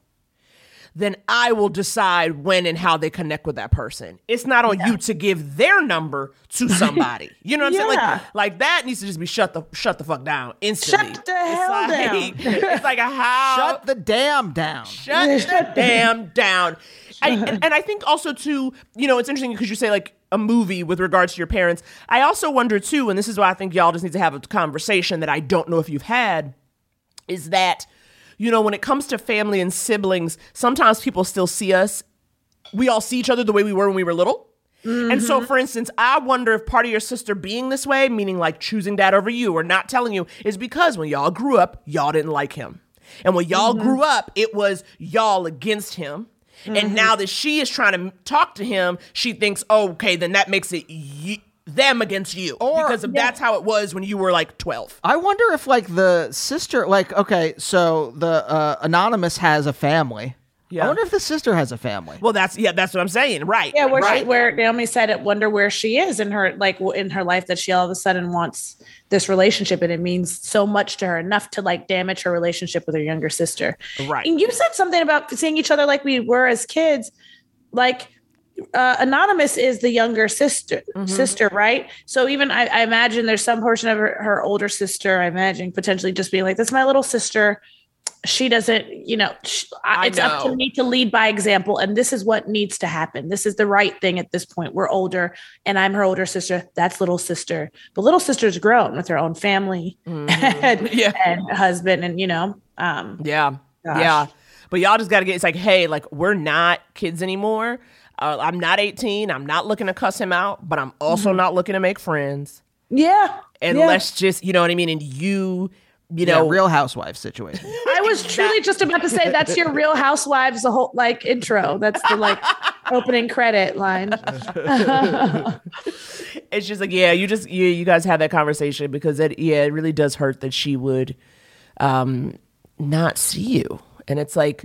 then I will decide when and how they connect with that person. It's not on you to give their number to somebody. You know what I'm saying? Like, like that needs to just be shut the shut the fuck down instantly. Shut the hell it's down. like, It's like a how Shut the damn down. shut the damn down. I, and, and I think also too, you know, it's interesting because you say like a movie with regards to your parents. I also wonder too, and this is why I think y'all just need to have a conversation that I don't know if you've had, is that, you know, when it comes to family and siblings, sometimes people still see us. We all see each other the way we were when we were little. And so, mm-hmm. for instance, I wonder if part of your sister being this way, meaning like choosing dad over you or not telling you, is because when y'all grew up, y'all didn't like him. And when y'all mm-hmm. grew up, it was y'all against him. And now that she is trying to talk to him, she thinks, oh, okay, then that makes it y- them against you. Or- because of that's how it was when you were like 12. I wonder if like the sister, like okay, so the uh, anonymous has a family. Yeah. I wonder if the sister has a family. Well, that's, yeah, that's what I'm saying. Right. Yeah, where right. she, where Naomi said it, wonder where she is in her like in her life that she all of a sudden wants this relationship and it means so much to her enough to like damage her relationship with her younger sister. Right. And you said something about seeing each other like we were as kids, like uh, anonymous is the younger sister Mm-hmm. sister right so even I, I imagine there's some portion of her, her older sister i imagine potentially just being like that's my little sister she doesn't you know sh I, I it's up to me to lead by example and this is what needs to happen this is the right thing at this point we're older and i'm her older sister that's little sister but little sister's grown with her own family and, Mm-hmm. Yeah. and husband and you know um Yeah. Gosh. Yeah. But y'all just got to get, it's like, hey, like, we're not kids anymore. Uh, I'm not 18. I'm not looking to cuss him out, but I'm also not looking to make friends. yeah And yeah. let's just, you know what I mean? And you, you yeah, know, real housewife situation. I was truly just about to say that's your Real Housewives the whole like intro. That's the like opening credit line. it's just like, yeah, you just, you, you guys have that conversation because it, yeah, it really does hurt that she would um, not see you. And it's like,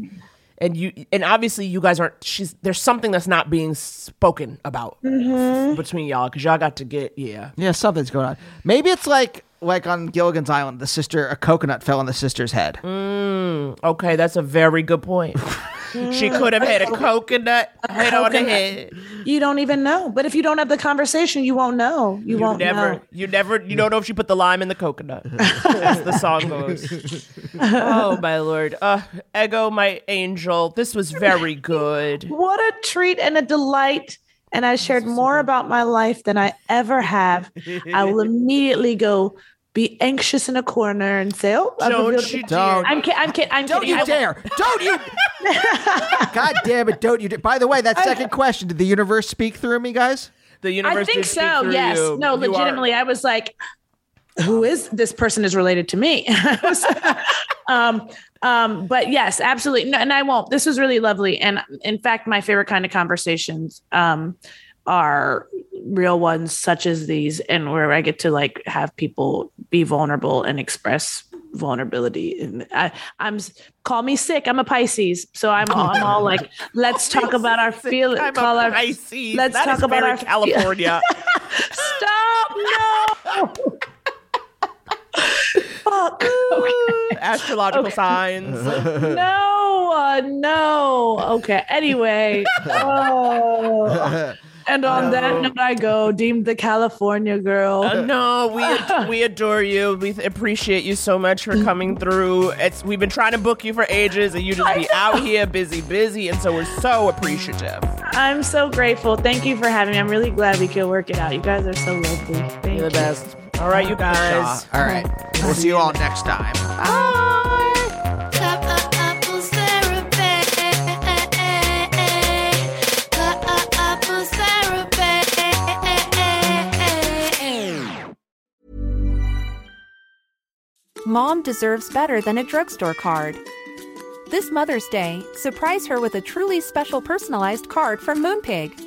and you, and obviously you guys aren't, she's, there's something that's not being spoken about between y'all because y'all got to get, yeah. yeah, something's going on. Maybe it's like like on Gilligan's Island, the sister a coconut fell on the sister's head. Okay, that's a very good point. she could have had a coconut head on the head. You don't even know. But if you don't have the conversation, you won't know. You, You won't never, know. you never, you don't know if she put the lime in the coconut. As the song goes. oh my lord, uh, Ego, my angel, this was very good. What a treat and a delight. And I shared more about my life than I ever have. I will immediately go be anxious in a corner and say, "Oh, I've Don't revealed you the- dare. I'm kidding. I'm kidding. I'm Don't kidding. you dare! Don't you! God damn it! Don't you? Da- By the way, that second question: Did the universe speak through me, guys? The universe. I think so. Yes. you. No, You are- legitimately, I was like, who is this person is related to me? um, um, but yes, absolutely. No, and I won't. This was really lovely. And in fact, my favorite kind of conversations um, are real ones such as these, and where I get to like have people be vulnerable and express vulnerability. And I, I'm call me sick. I'm a Pisces, so I'm all, I'm all like, let's talk about our feelings. Call our Pisces. Let's That talk about our California. Stop! No. Fuck. Astrological signs. No, uh, no. Okay. Anyway. Oh. And on that note, I go deemed the California girl. Uh, no, we we adore you. We th- appreciate you so much for coming through. It's we've been trying to book you for ages, and you just be out here busy, busy, and so we're so appreciative. I'm so grateful. Thank you for having me. I'm really glad we could work it out. You guys are so lovely. Thank You're you. the best. All right, you guys. All right, we'll see you all next time. Cup of apples therapy. Cup of apples therapy. Mom deserves better than a drugstore card. This Mother's Day, surprise her with a truly special personalized card from Moonpig.